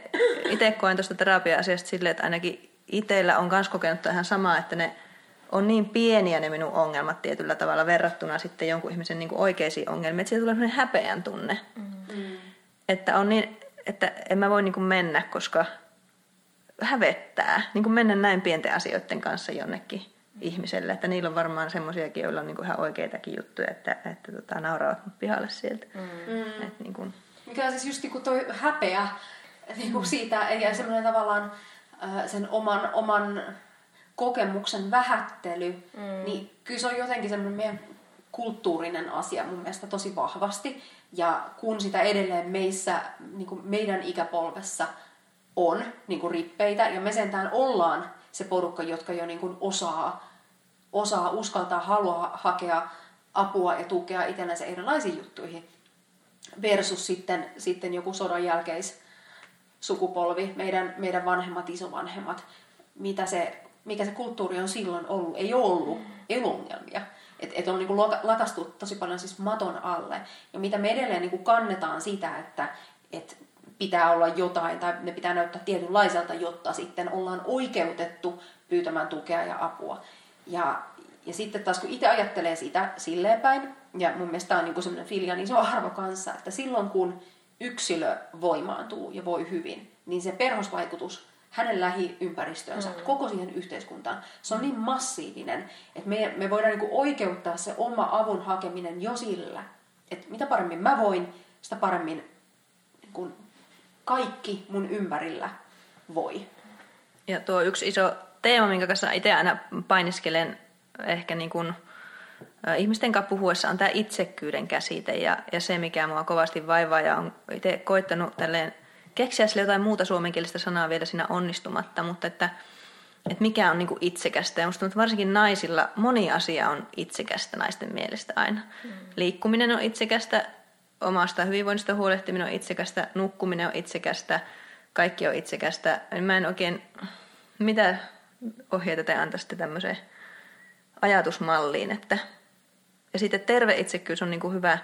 itse koen tuosta terapia-asiasta silleen, että ainakin itsellä on myös kokenut ihan samaa, että ne on niin pieniä ne minun ongelmat tietyllä tavalla verrattuna sitten jonkun ihmisen niin kuin oikeisiin ongelmiin, että siitä tulee sellainen häpeän tunne. Mm. Että, on niin, että en mä voi niin kuin mennä, koska hävettää niin kuin mennä näin pienten asioiden kanssa jonnekin mm. ihmiselle. Että niillä on varmaan semmoisiakin, joilla on niin kuin ihan oikeitakin juttuja, että, että tota, nauravat mut pihalle sieltä. Mm. Et, niin kuin... Mikä on siis just niin kuin toi häpeä niin kuin mm. siitä, ja semmoinen tavallaan sen oman, oman kokemuksen vähättely, mm. niin kyllä se on jotenkin semmoinen meidän kulttuurinen asia mun mielestä tosi vahvasti. Ja kun sitä edelleen meissä, niin kuin meidän ikäpolvessa on niin kuin rippeitä, ja me sentään ollaan se porukka, jotka jo niin kuin osaa, osaa, uskaltaa, halua hakea apua ja tukea itsellensä erilaisiin juttuihin, versus sitten, sitten joku sodan jälkeis sukupolvi, meidän, meidän vanhemmat, isovanhemmat, mitä se mikä se kulttuuri on silloin ollut, ei ollut, ei ongelmia. Että et on niinku lakastu tosi paljon siis maton alle. Ja mitä me edelleen niinku kannetaan sitä, että et pitää olla jotain tai ne pitää näyttää tietynlaiselta, jotta sitten ollaan oikeutettu pyytämään tukea ja apua. Ja, ja sitten taas kun itse ajattelee sitä silleen päin, ja mun mielestä tämä on niinku semmoinen filian iso arvo kanssa, että silloin kun yksilö voimaantuu ja voi hyvin, niin se perhosvaikutus hänen lähiympäristöönsä, mm. koko siihen yhteiskuntaan. Se on niin massiivinen, että me, me voidaan niin oikeuttaa se oma avun hakeminen jo sillä, että mitä paremmin mä voin, sitä paremmin niin kuin kaikki mun ympärillä voi. Ja tuo yksi iso teema, minkä kanssa itse aina painiskelen ehkä niin kuin, ihmisten kanssa puhuessa on tämä itsekkyyden käsite ja, ja se, mikä mua kovasti vaivaa ja on itse koittanut tälleen keksiä sille jotain muuta suomenkielistä sanaa vielä siinä onnistumatta, mutta että, että mikä on niin itsekästä. Ja musta tuntuu, varsinkin naisilla moni asia on itsekästä naisten mielestä aina. Mm. Liikkuminen on itsekästä, omasta hyvinvoinnista huolehtiminen on itsekästä, nukkuminen on itsekästä, kaikki on itsekästä. Mä en oikein, mitä ohjeita te antaisitte tämmöiseen ajatusmalliin, että ja sitten terve itsekkyys on niin kuin hyvä,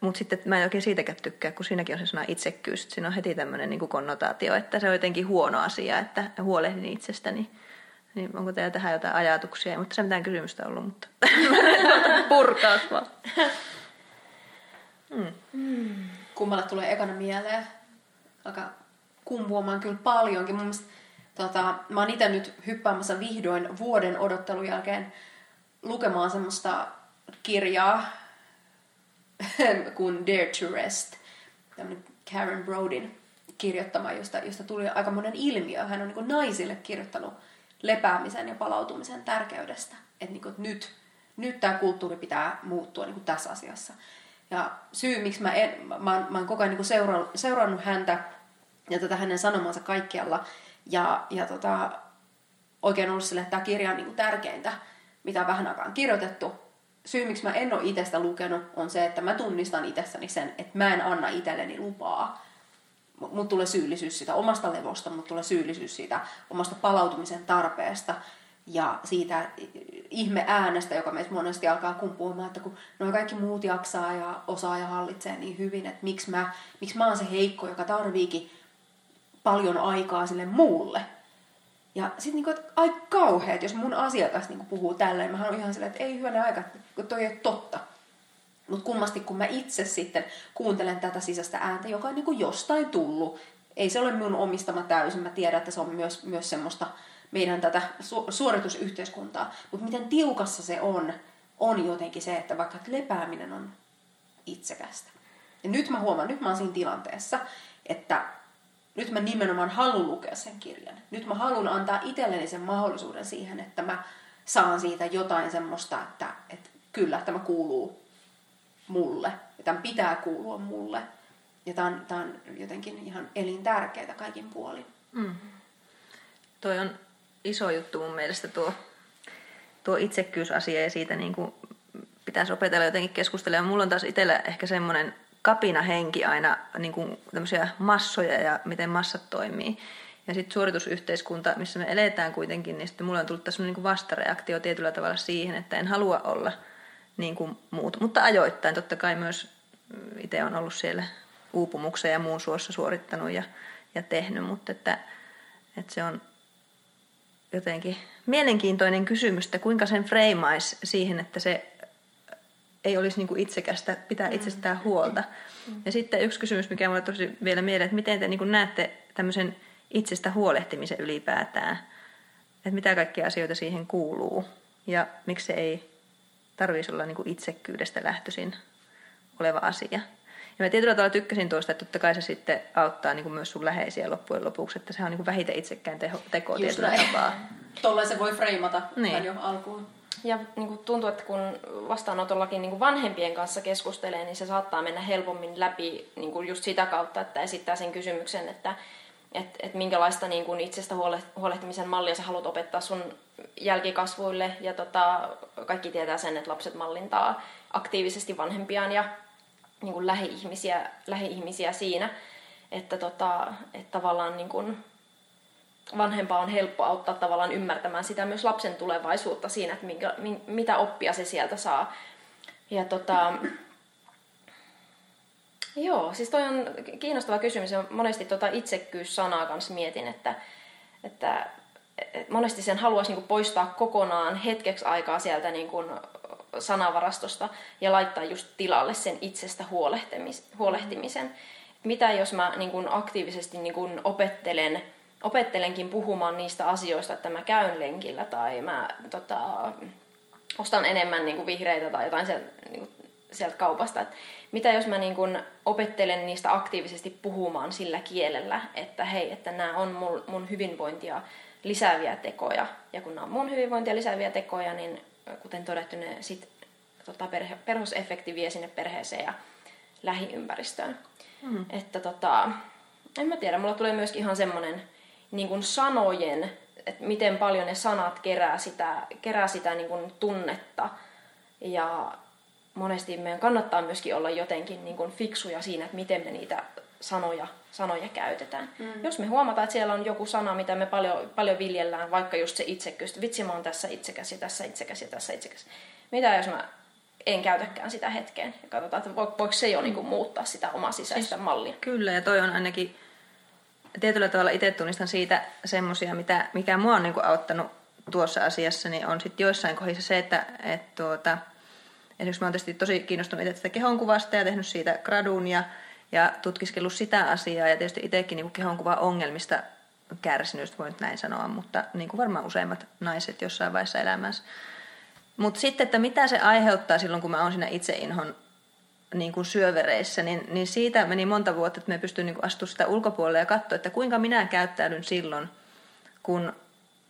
mutta sitten mä en oikein siitäkään tykkää, kun siinäkin on se sana itsekkyys. Siinä on heti tämmöinen niin konnotaatio, että se on jotenkin huono asia, että huolehdin itsestäni. Niin onko teillä tähän jotain ajatuksia? Mutta se mitään kysymystä ollut, mutta purkaa vaan. Hmm. Kummalle tulee ekana mieleen? Alkaa kumpuamaan kyllä paljonkin. Mun mielestä, tota, mä oon itse nyt hyppäämässä vihdoin vuoden odottelun jälkeen lukemaan semmoista kirjaa kuin Dare to Rest, tämmöinen Karen Brodin kirjoittama, josta, josta tuli aika monen ilmiö. Hän on niin naisille kirjoittanut lepäämisen ja palautumisen tärkeydestä. Että niin nyt, nyt tämä kulttuuri pitää muuttua niin tässä asiassa. Ja syy, miksi mä, en, mä, oon, mä oon koko ajan niin seurannut, seurannut häntä ja tätä hänen sanomansa kaikkialla. Ja, ja tota, oikein ollut sille, että tämä kirja on niin tärkeintä mitä vähän aikaan kirjoitettu. Syy, miksi mä en ole itsestä lukenut, on se, että mä tunnistan itsessäni sen, että mä en anna itselleni lupaa. Mut tulee syyllisyys siitä omasta levosta, mutta tulee syyllisyys siitä omasta palautumisen tarpeesta ja siitä ihme äänestä, joka meistä monesti alkaa kumpuamaan, että kun noin kaikki muut jaksaa ja osaa ja hallitsee niin hyvin, että miksi mä, miksi mä oon se heikko, joka tarviikin paljon aikaa sille muulle. Ja sitten niinku, että ai kauheet, jos mun asiakas niinku puhuu tälleen, mä oon ihan silleen, että ei hyvänä aika, kun toi ei ole totta. Mutta kummasti, kun mä itse sitten kuuntelen tätä sisäistä ääntä, joka on niinku jostain tullut, ei se ole minun omistama täysin, mä tiedän, että se on myös, myös semmoista meidän tätä su- suoritusyhteiskuntaa. Mutta miten tiukassa se on, on jotenkin se, että vaikka lepääminen on itsekästä. Ja nyt mä huomaan, nyt mä oon siinä tilanteessa, että nyt mä nimenomaan haluan lukea sen kirjan. Nyt mä haluan antaa itselleni sen mahdollisuuden siihen, että mä saan siitä jotain semmoista, että, että kyllä tämä kuuluu mulle. Ja tämän pitää kuulua mulle. Ja tämä on, tämä on jotenkin ihan elintärkeää kaikin puolin. Mm. Toi on iso juttu mun mielestä tuo, tuo itsekkyysasia ja siitä niin kuin pitäisi opetella jotenkin keskustelemaan. Mulla on taas itsellä ehkä semmoinen kapina henki aina niin kuin tämmöisiä massoja ja miten massat toimii. Ja sitten suoritusyhteiskunta, missä me eletään kuitenkin, niin sitten mulla on tullut tässä niin vastareaktio tietyllä tavalla siihen, että en halua olla niin kuin muut. Mutta ajoittain totta kai myös itse on ollut siellä uupumuksen ja muun suossa suorittanut ja, ja tehnyt, mutta että, että se on jotenkin mielenkiintoinen kysymys, että kuinka sen freimaisi siihen, että se ei olisi niin kuin itsekästä pitää mm. itsestään huolta. Mm. Ja sitten yksi kysymys, mikä mulle tosi vielä mieleen, että miten te niin kuin näette tämmöisen itsestä huolehtimisen ylipäätään, että mitä kaikkia asioita siihen kuuluu ja miksi se ei tarvitsisi olla niin kuin itsekkyydestä lähtöisin oleva asia. Ja mä tietyllä tavalla tykkäsin tuosta, että totta kai se sitten auttaa niin kuin myös sun läheisiä loppujen lopuksi, että se on niin kuin vähiten itsekään teho, teko tietyllä tapaa. Tuolla se voi freimata niin. jo alkuun. Ja niin kuin tuntuu, että kun vastaanotollakin niin kuin vanhempien kanssa keskustelee, niin se saattaa mennä helpommin läpi niin kuin just sitä kautta, että esittää sen kysymyksen, että et, et minkälaista niin kuin itsestä huolehtimisen mallia sä haluat opettaa sun jälkikasvuille. Ja tota, kaikki tietää sen, että lapset mallintaa aktiivisesti vanhempiaan ja niin kuin lähi-ihmisiä, lähi-ihmisiä siinä. Että, tota, että tavallaan niin kuin vanhempaa on helppo auttaa tavallaan ymmärtämään sitä myös lapsen tulevaisuutta siinä, että minkä, mitä oppia se sieltä saa. Ja tota, joo, siis toi on kiinnostava kysymys ja monesti tota itsekkyys-sanaa kanssa mietin, että, että monesti sen haluaisi niin poistaa kokonaan hetkeksi aikaa sieltä niin kuin sanavarastosta ja laittaa just tilalle sen itsestä huolehtimisen. Mitä jos mä niin kuin aktiivisesti niin kuin opettelen opettelenkin puhumaan niistä asioista, että mä käyn lenkillä tai mä tota, ostan enemmän niin vihreitä tai jotain sieltä, niin kuin, sieltä kaupasta. Et mitä jos mä niin kuin opettelen niistä aktiivisesti puhumaan sillä kielellä, että hei, että nämä on mun, mun hyvinvointia lisääviä tekoja. Ja kun nämä on mun hyvinvointia lisääviä tekoja, niin kuten todettu, ne sit, tota, perhe, perhosefekti vie sinne perheeseen ja lähiympäristöön. Mm. Että tota, en mä tiedä, mulla tulee myöskin ihan semmoinen niin kuin sanojen, että miten paljon ne sanat kerää sitä, kerää sitä niin kuin tunnetta. Ja monesti meidän kannattaa myöskin olla jotenkin niin kuin fiksuja siinä, että miten me niitä sanoja, sanoja käytetään. Mm. Jos me huomataan, että siellä on joku sana, mitä me paljon, paljon viljellään, vaikka just se itsekyys, vitsi mä oon tässä itsekäs ja tässä itsekäs ja tässä itsekäs. Mitä jos mä en käytäkään sitä hetkeen ja katsotaan, että voiko se jo mm. niin kuin, muuttaa sitä omaa sisäistä siis, mallia. Kyllä, ja toi on ainakin tietyllä tavalla itse tunnistan siitä semmoisia, mitä, mikä mua on niin kuin, auttanut tuossa asiassa, niin on sitten joissain kohdissa se, että et, tuota, esimerkiksi mä oon tietysti tosi kiinnostunut itse tästä kehonkuvasta ja tehnyt siitä gradun ja ja tutkiskellut sitä asiaa ja tietysti itsekin niin kehonkuva ongelmista kärsinyt, voi nyt näin sanoa, mutta niin kuin varmaan useimmat naiset jossain vaiheessa elämässä. Mutta sitten, että mitä se aiheuttaa silloin, kun mä oon siinä itseinhon niin kuin syövereissä, niin, niin siitä meni monta vuotta, että me pystyn niin astumaan sitä ulkopuolelle ja katsoa, että kuinka minä käyttäydyn silloin, kun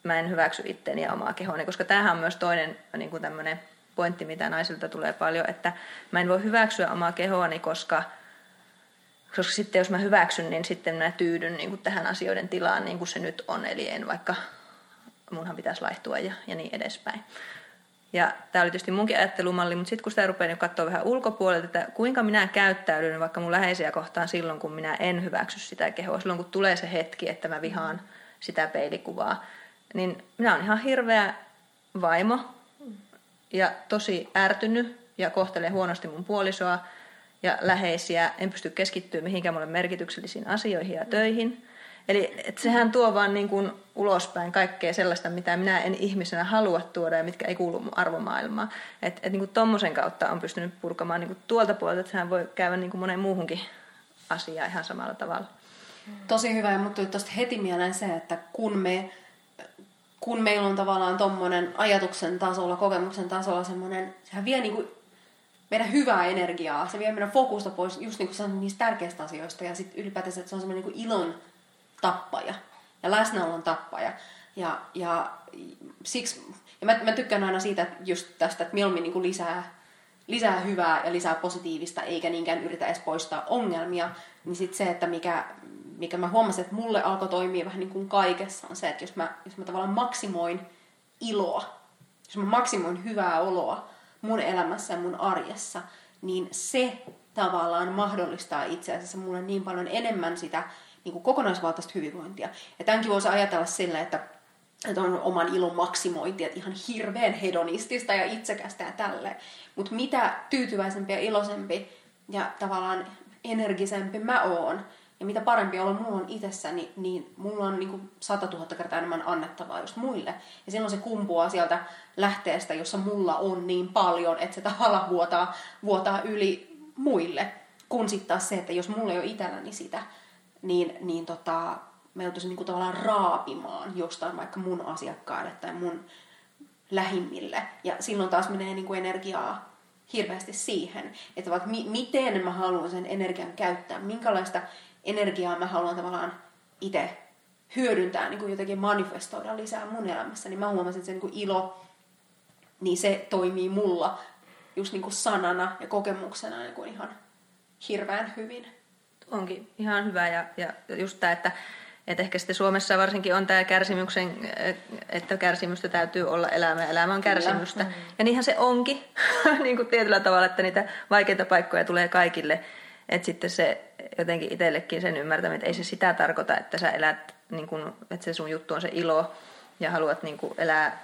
mä en hyväksy itteeni ja omaa kehoani, koska tämähän on myös toinen niin kuin tämmöinen pointti, mitä naisilta tulee paljon, että mä en voi hyväksyä omaa kehoani, koska – koska sitten jos mä hyväksyn, niin sitten mä tyydyn niin kuin tähän asioiden tilaan niin kuin se nyt on, eli en vaikka, munhan pitäisi laihtua ja, ja niin edespäin. Ja tämä oli tietysti munkin ajattelumalli, mutta sitten kun sitä rupeaa niin katsoa vähän ulkopuolelta, että kuinka minä käyttäydyn vaikka mun läheisiä kohtaan silloin, kun minä en hyväksy sitä kehoa, silloin kun tulee se hetki, että mä vihaan sitä peilikuvaa, niin minä olen ihan hirveä vaimo ja tosi ärtynyt ja kohtelee huonosti mun puolisoa ja läheisiä, en pysty keskittyä mihinkään mulle merkityksellisiin asioihin ja töihin. Eli et sehän tuo vaan niin kuin ulospäin kaikkea sellaista, mitä minä en ihmisenä halua tuoda ja mitkä ei kuulu mun arvomaailmaan. Että et niin tommosen kautta on pystynyt purkamaan niin kuin tuolta puolelta, että sehän voi käydä niin kuin moneen muuhunkin asiaan ihan samalla tavalla. Tosi hyvä ja mutta tuosta heti mieleen se, että kun me kun meillä on tavallaan tuommoinen ajatuksen tasolla, kokemuksen tasolla semmoinen, sehän vie niin kuin meidän hyvää energiaa, se vie meidän fokusta pois just niin kuin niistä tärkeistä asioista ja sitten ylipäätänsä, että se on semmoinen niin ilon tappaja ja läsnäolon tappaja. Ja, ja siksi, ja mä, mä tykkään aina siitä että just tästä, että mieluummin niin kuin lisää, lisää hyvää ja lisää positiivista, eikä niinkään yritä edes poistaa ongelmia, niin sitten se, että mikä, mikä mä huomasin, että mulle alkoi toimia vähän niin kuin kaikessa, on se, että jos mä, jos mä tavallaan maksimoin iloa, jos mä maksimoin hyvää oloa, mun elämässä ja mun arjessa, niin se tavallaan mahdollistaa itse asiassa mulle niin paljon enemmän sitä niin kuin kokonaisvaltaista hyvinvointia. Ja tämänkin voisi ajatella sillä, että, että on oman ilon maksimointi, että ihan hirveän hedonistista ja itsekästä ja tälle. Mutta mitä tyytyväisempi ja iloisempi ja tavallaan energisempi mä oon, ja mitä parempi olo mulla on itsessäni, niin, niin mulla on niin kuin 100 000 kertaa enemmän annettavaa just muille. Ja silloin se kumpuaa sieltä lähteestä, jossa mulla on niin paljon, että se tavallaan vuotaa, vuotaa yli muille. Kun sitten taas se, että jos mulla ei ole itselläni sitä, niin, niin tota, mä joutuisin niin kuin tavallaan raapimaan jostain vaikka mun asiakkaille tai mun lähimmille. Ja silloin taas menee niin kuin energiaa hirveästi siihen, että vaikka mi- miten mä haluan sen energian käyttää, minkälaista energiaa mä haluan tavallaan itse hyödyntää, niin kuin jotenkin manifestoida lisää mun elämässä, niin mä huomasin, että se niin kuin ilo, niin se toimii mulla just niin kuin sanana ja kokemuksena niin kuin ihan hirveän hyvin. Onkin ihan hyvä ja, ja just tämä, että, että ehkä sitten Suomessa varsinkin on tämä kärsimyksen, että kärsimystä täytyy olla elämä ja elämä on kärsimystä. Mm. Ja niinhän se onkin niin kuin tietyllä tavalla, että niitä vaikeita paikkoja tulee kaikille. Että sitten se jotenkin itsellekin sen ymmärtäminen, että ei se sitä tarkoita, että sä elät, niin kun, että se sun juttu on se ilo ja haluat niin kuin elää,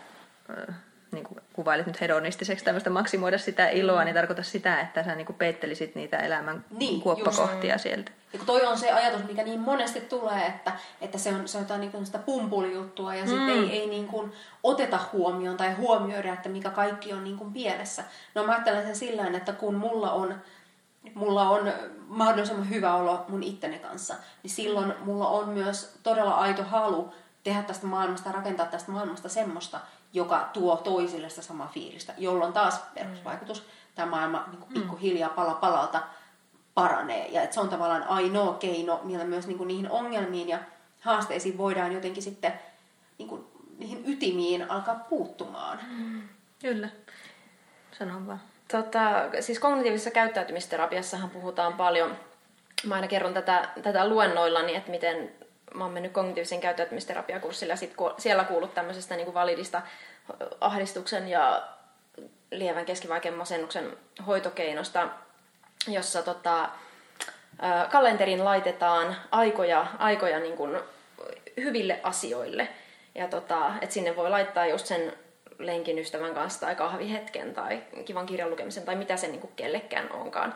niin kuin kuvailit nyt hedonistiseksi tämmöistä maksimoida sitä iloa, niin tarkoita sitä, että sä niin kuin peittelisit niitä elämän niin, kuoppakohtia just. sieltä. Ja kun toi on se ajatus, mikä niin monesti tulee, että, että se on, se on jotain niin kuin sitä pumpulijuttua ja mm. sitten ei, ei niin kuin oteta huomioon tai huomioida, että mikä kaikki on niin kuin pielessä. No mä ajattelen sen sillä että kun mulla on mulla on mahdollisimman hyvä olo mun itteni kanssa, niin silloin mulla on myös todella aito halu tehdä tästä maailmasta, rakentaa tästä maailmasta semmoista, joka tuo toisille sitä samaa fiilistä, jolloin taas perusvaikutus, tämä maailma niin kuin pikkuhiljaa pala palalta paranee. Ja että se on tavallaan ainoa keino, millä myös niin kuin niihin ongelmiin ja haasteisiin voidaan jotenkin sitten niin kuin, niihin ytimiin alkaa puuttumaan. Kyllä. Sanon vaan. Tota, siis kognitiivisessa käyttäytymisterapiassahan puhutaan paljon, mä aina kerron tätä, tätä luennoillani, että miten mä oon mennyt kognitiivisen käyttäytymisterapiakurssilla ja sit ku, siellä kuullut tämmöisestä niin kuin validista ahdistuksen ja lievän keskivaikean masennuksen hoitokeinosta, jossa tota, kalenteriin laitetaan aikoja, aikoja niin kuin hyville asioille. Ja tota, että sinne voi laittaa just sen lenkin ystävän kanssa tai kahvihetken tai kivan kirjan lukemisen tai mitä se niin kuin kellekään onkaan.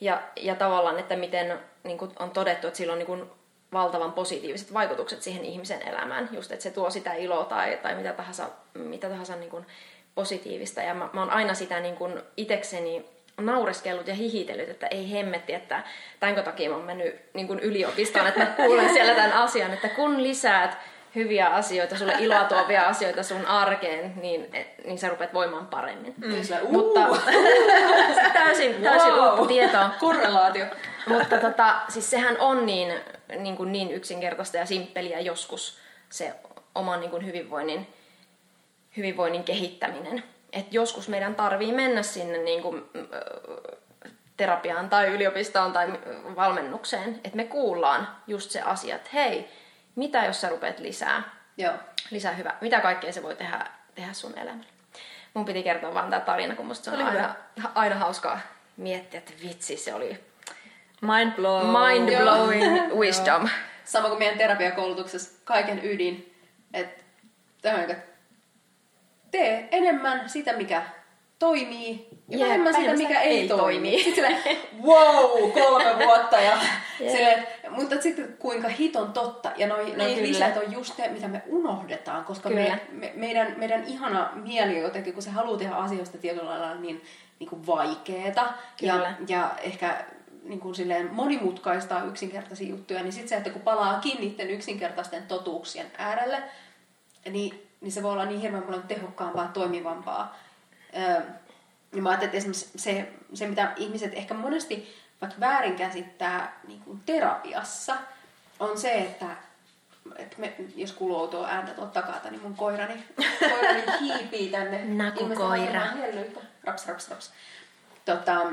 Ja, ja tavallaan, että miten niin kuin on todettu, että sillä on niin kuin valtavan positiiviset vaikutukset siihen ihmisen elämään. Just, että se tuo sitä iloa tai, tai mitä tahansa, mitä tahansa niin kuin positiivista. Ja mä, mä oon aina sitä niin kuin itekseni naureskellut ja hihitellyt, että ei hemmetti, että tämänkö takia mä oon mennyt niin kuin yliopistoon, että mä kuulen siellä tämän asian, että kun lisäät hyviä asioita, sulle iloa tuovia asioita sun arkeen, niin, niin sä rupeat voimaan paremmin. Mm. Sillä, Mutta täysin, täysin wow. uutta tietoa. Korrelaatio. Mutta tota, siis sehän on niin, niin, kuin niin yksinkertaista ja simppeliä joskus se oman niin kuin hyvinvoinnin, hyvinvoinnin kehittäminen. Et joskus meidän tarvii mennä sinne niin kuin, terapiaan tai yliopistoon tai valmennukseen, että me kuullaan just se asia, että hei, mitä jos sä rupeat lisää, Joo. lisää hyvä, mitä kaikkea se voi tehdä, tehdä sun elämällä. Mun piti kertoa vaan tämä tarina, kun musta se on aina, aina hauskaa miettiä, että vitsi, se oli mind blowing, mind blowing wisdom. Sama kuin meidän terapiakoulutuksessa kaiken ydin, että tee enemmän sitä, mikä toimii ja Jep, vähemmän sitä, mikä ei, ei toimi. toimi. Sitten silleen, wow, kolme vuotta. Ja silleen, mutta sitten kuinka hiton totta. Ja noi, noi Niin, kliseet on just ne, mitä me unohdetaan, koska Kyllä. me, me, meidän, meidän ihana mieli jotenkin, kun se haluaa tehdä asioista tietyllä lailla niin, niin kuin vaikeeta ja, Kyllä. ja ehkä niin kuin silleen monimutkaistaa yksinkertaisia juttuja, niin sitten se, että kun palaa kiinni niiden yksinkertaisten totuuksien äärelle, niin, niin se voi olla niin hirveän paljon tehokkaampaa, toimivampaa. Öö, ja mä ajattelin, että esimerkiksi se, se, mitä ihmiset ehkä monesti vaikka väärinkäsittää niin kuin terapiassa, on se, että, että me, jos outoa ääntä tuolta takaa, niin mun koirani, koirani hiipii tänne. Nakukoira. Raps, raps, raps. Tota,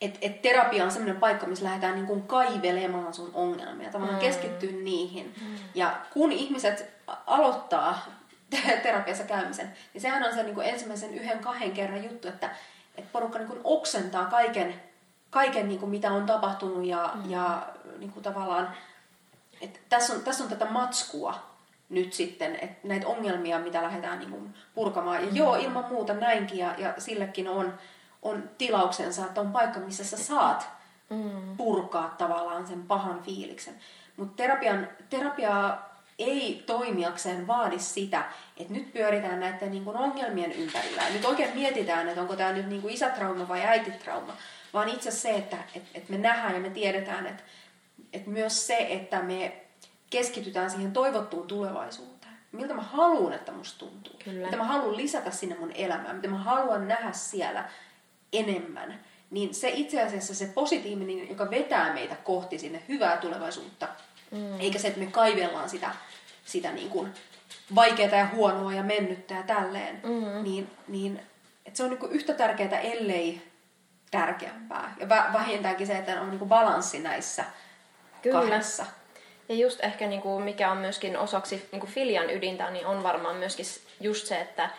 et, et terapia on semmoinen paikka, missä lähdetään niin kuin kaivelemaan sun ongelmia, tavallaan mm. keskittyä niihin. Mm. Ja kun ihmiset aloittaa terapiassa käymisen, niin sehän on se niin kuin ensimmäisen yhden, kahden kerran juttu, että, että porukka niin kuin oksentaa kaiken, kaiken niin kuin mitä on tapahtunut ja, mm. ja niin kuin tavallaan, että tässä on, tässä on tätä matskua nyt sitten, että näitä ongelmia, mitä lähdetään niin kuin purkamaan. Ja joo, ilman muuta näinkin, ja, ja sillekin on, on tilauksensa, että on paikka, missä sä saat Mm. purkaa tavallaan sen pahan fiiliksen. Mutta terapian, terapiaa ei toimijakseen vaadi sitä, että nyt pyöritään näiden niin kuin ongelmien ympärillä. Ja nyt oikein mietitään, että onko tämä nyt niin kuin isätrauma vai äititrauma. Vaan itse se, että, että, että me nähdään ja me tiedetään, että, että myös se, että me keskitytään siihen toivottuun tulevaisuuteen. Miltä mä haluan, että musta tuntuu. Kyllä. Mitä mä haluan lisätä sinne mun elämään. Mitä mä haluan nähdä siellä enemmän. Niin se itse asiassa se positiivinen, joka vetää meitä kohti sinne hyvää tulevaisuutta. Mm. Eikä se, että me kaivellaan sitä, sitä niin kuin vaikeaa ja huonoa ja mennyttä ja tälleen. Mm. Niin, niin että se on niin yhtä tärkeää, ellei tärkeämpää. Ja vä- vähintäänkin se, että on niin kuin balanssi näissä Kyllä. kahdessa. Ja just ehkä niin kuin mikä on myöskin osaksi niin kuin filian ydintä, niin on varmaan myöskin just se, että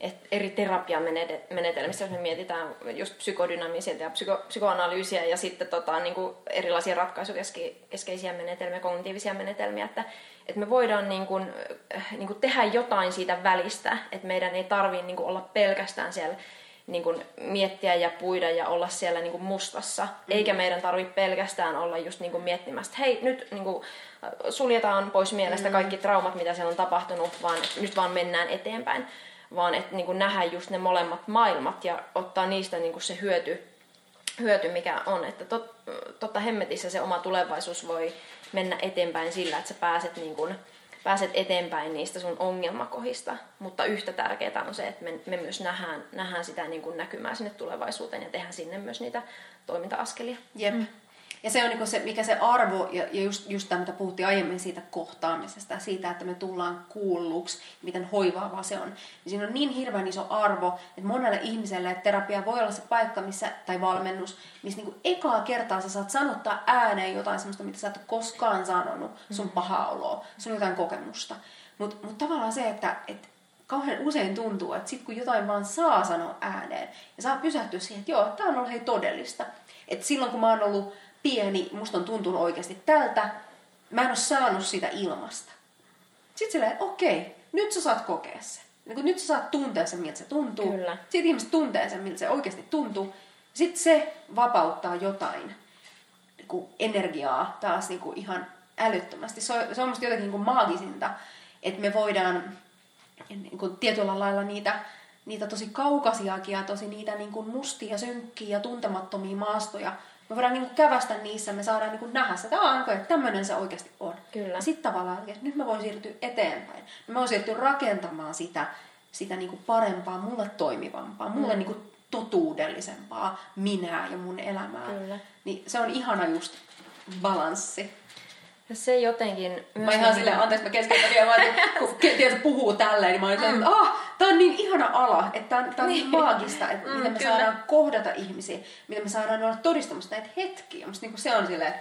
et eri terapiamenetelmissä, jos me mietitään just psykodynamisia ja psyko, psykoanalyysiä ja sitten tota, niin kuin erilaisia ratkaisukeskeisiä menetelmiä, kognitiivisia menetelmiä, että, että me voidaan niin kuin, äh, niin kuin tehdä jotain siitä välistä, että meidän ei tarvitse niin kuin olla pelkästään siellä niin kuin miettiä ja puida ja olla siellä niin kuin mustassa. Mm. Eikä meidän tarvitse pelkästään olla just niin kuin miettimässä, että hei, nyt niin kuin suljetaan pois mielestä kaikki traumat, mitä siellä on tapahtunut, vaan nyt vaan mennään eteenpäin. Vaan että niin kuin nähdään just ne molemmat maailmat ja ottaa niistä niin kuin se hyöty, hyöty, mikä on. Että tot, totta hemmetissä se oma tulevaisuus voi mennä eteenpäin sillä, että sä pääset niin kuin, pääset eteenpäin niistä sun ongelmakohista, mutta yhtä tärkeää on se, että me, me myös nähdään, nähdään sitä niin kuin näkymää sinne tulevaisuuteen ja tehdään sinne myös niitä toiminta-askelia. Jep. Mm. Ja se on niin se, mikä se arvo, ja, ja just, just tämä, mitä puhuttiin aiemmin siitä kohtaamisesta, siitä, että me tullaan kuulluksi, miten hoivaavaa se on. Niin siinä on niin hirveän iso arvo, että monelle ihmiselle että terapia voi olla se paikka, missä, tai valmennus, missä niin ekaa kertaa sä saat sanottaa ääneen jotain sellaista, mitä sä et ole koskaan sanonut, sun pahaa oloa, sun jotain kokemusta. Mutta mut tavallaan se, että et kauhean usein tuntuu, että sit kun jotain vaan saa sanoa ääneen, ja saa pysähtyä siihen, että joo, tämä on ollut hei todellista. Että silloin kun mä oon ollut pieni, musta on tuntunut oikeasti tältä, mä en ole saanut sitä ilmasta. Sitten silleen, okei, nyt sä saat kokea sen. Niin kun nyt sä saat tuntea sen, miltä se tuntuu. Kyllä. Sitten ihmiset tuntee sen, miltä se oikeasti tuntuu. Sitten se vapauttaa jotain niin kuin energiaa taas niin kuin ihan älyttömästi. Se on, se on musta jotenkin niin kuin maagisinta, että me voidaan niin kuin tietyllä lailla niitä, niitä tosi kaukasiakin ja tosi niitä niin kuin mustia, synkkiä ja tuntemattomia maastoja me voidaan niin kuin kävästä niissä, me saadaan niin kuin nähdä sitä, että tämmöinen se oikeasti on. Kyllä. Sitten tavallaan, että nyt mä voin siirtyä eteenpäin. Mä voin siirtyä rakentamaan sitä, sitä niin kuin parempaa, mulle toimivampaa, mulle mm. niin kuin totuudellisempaa minää ja mun elämää. Kyllä. Niin se on ihana just balanssi. Se jotenkin... Mä ihan niin... silleen, anteeksi mä keskeytän vielä, vaan kun tiedät, puhuu tälleen, niin mä olin mm. että ah, tää on niin ihana ala, että tää on, tää on niin maagista, että mm, miten me kyllä. saadaan kohdata ihmisiä, miten me saadaan olla todistamassa näitä hetkiä. Musta niin se on silleen,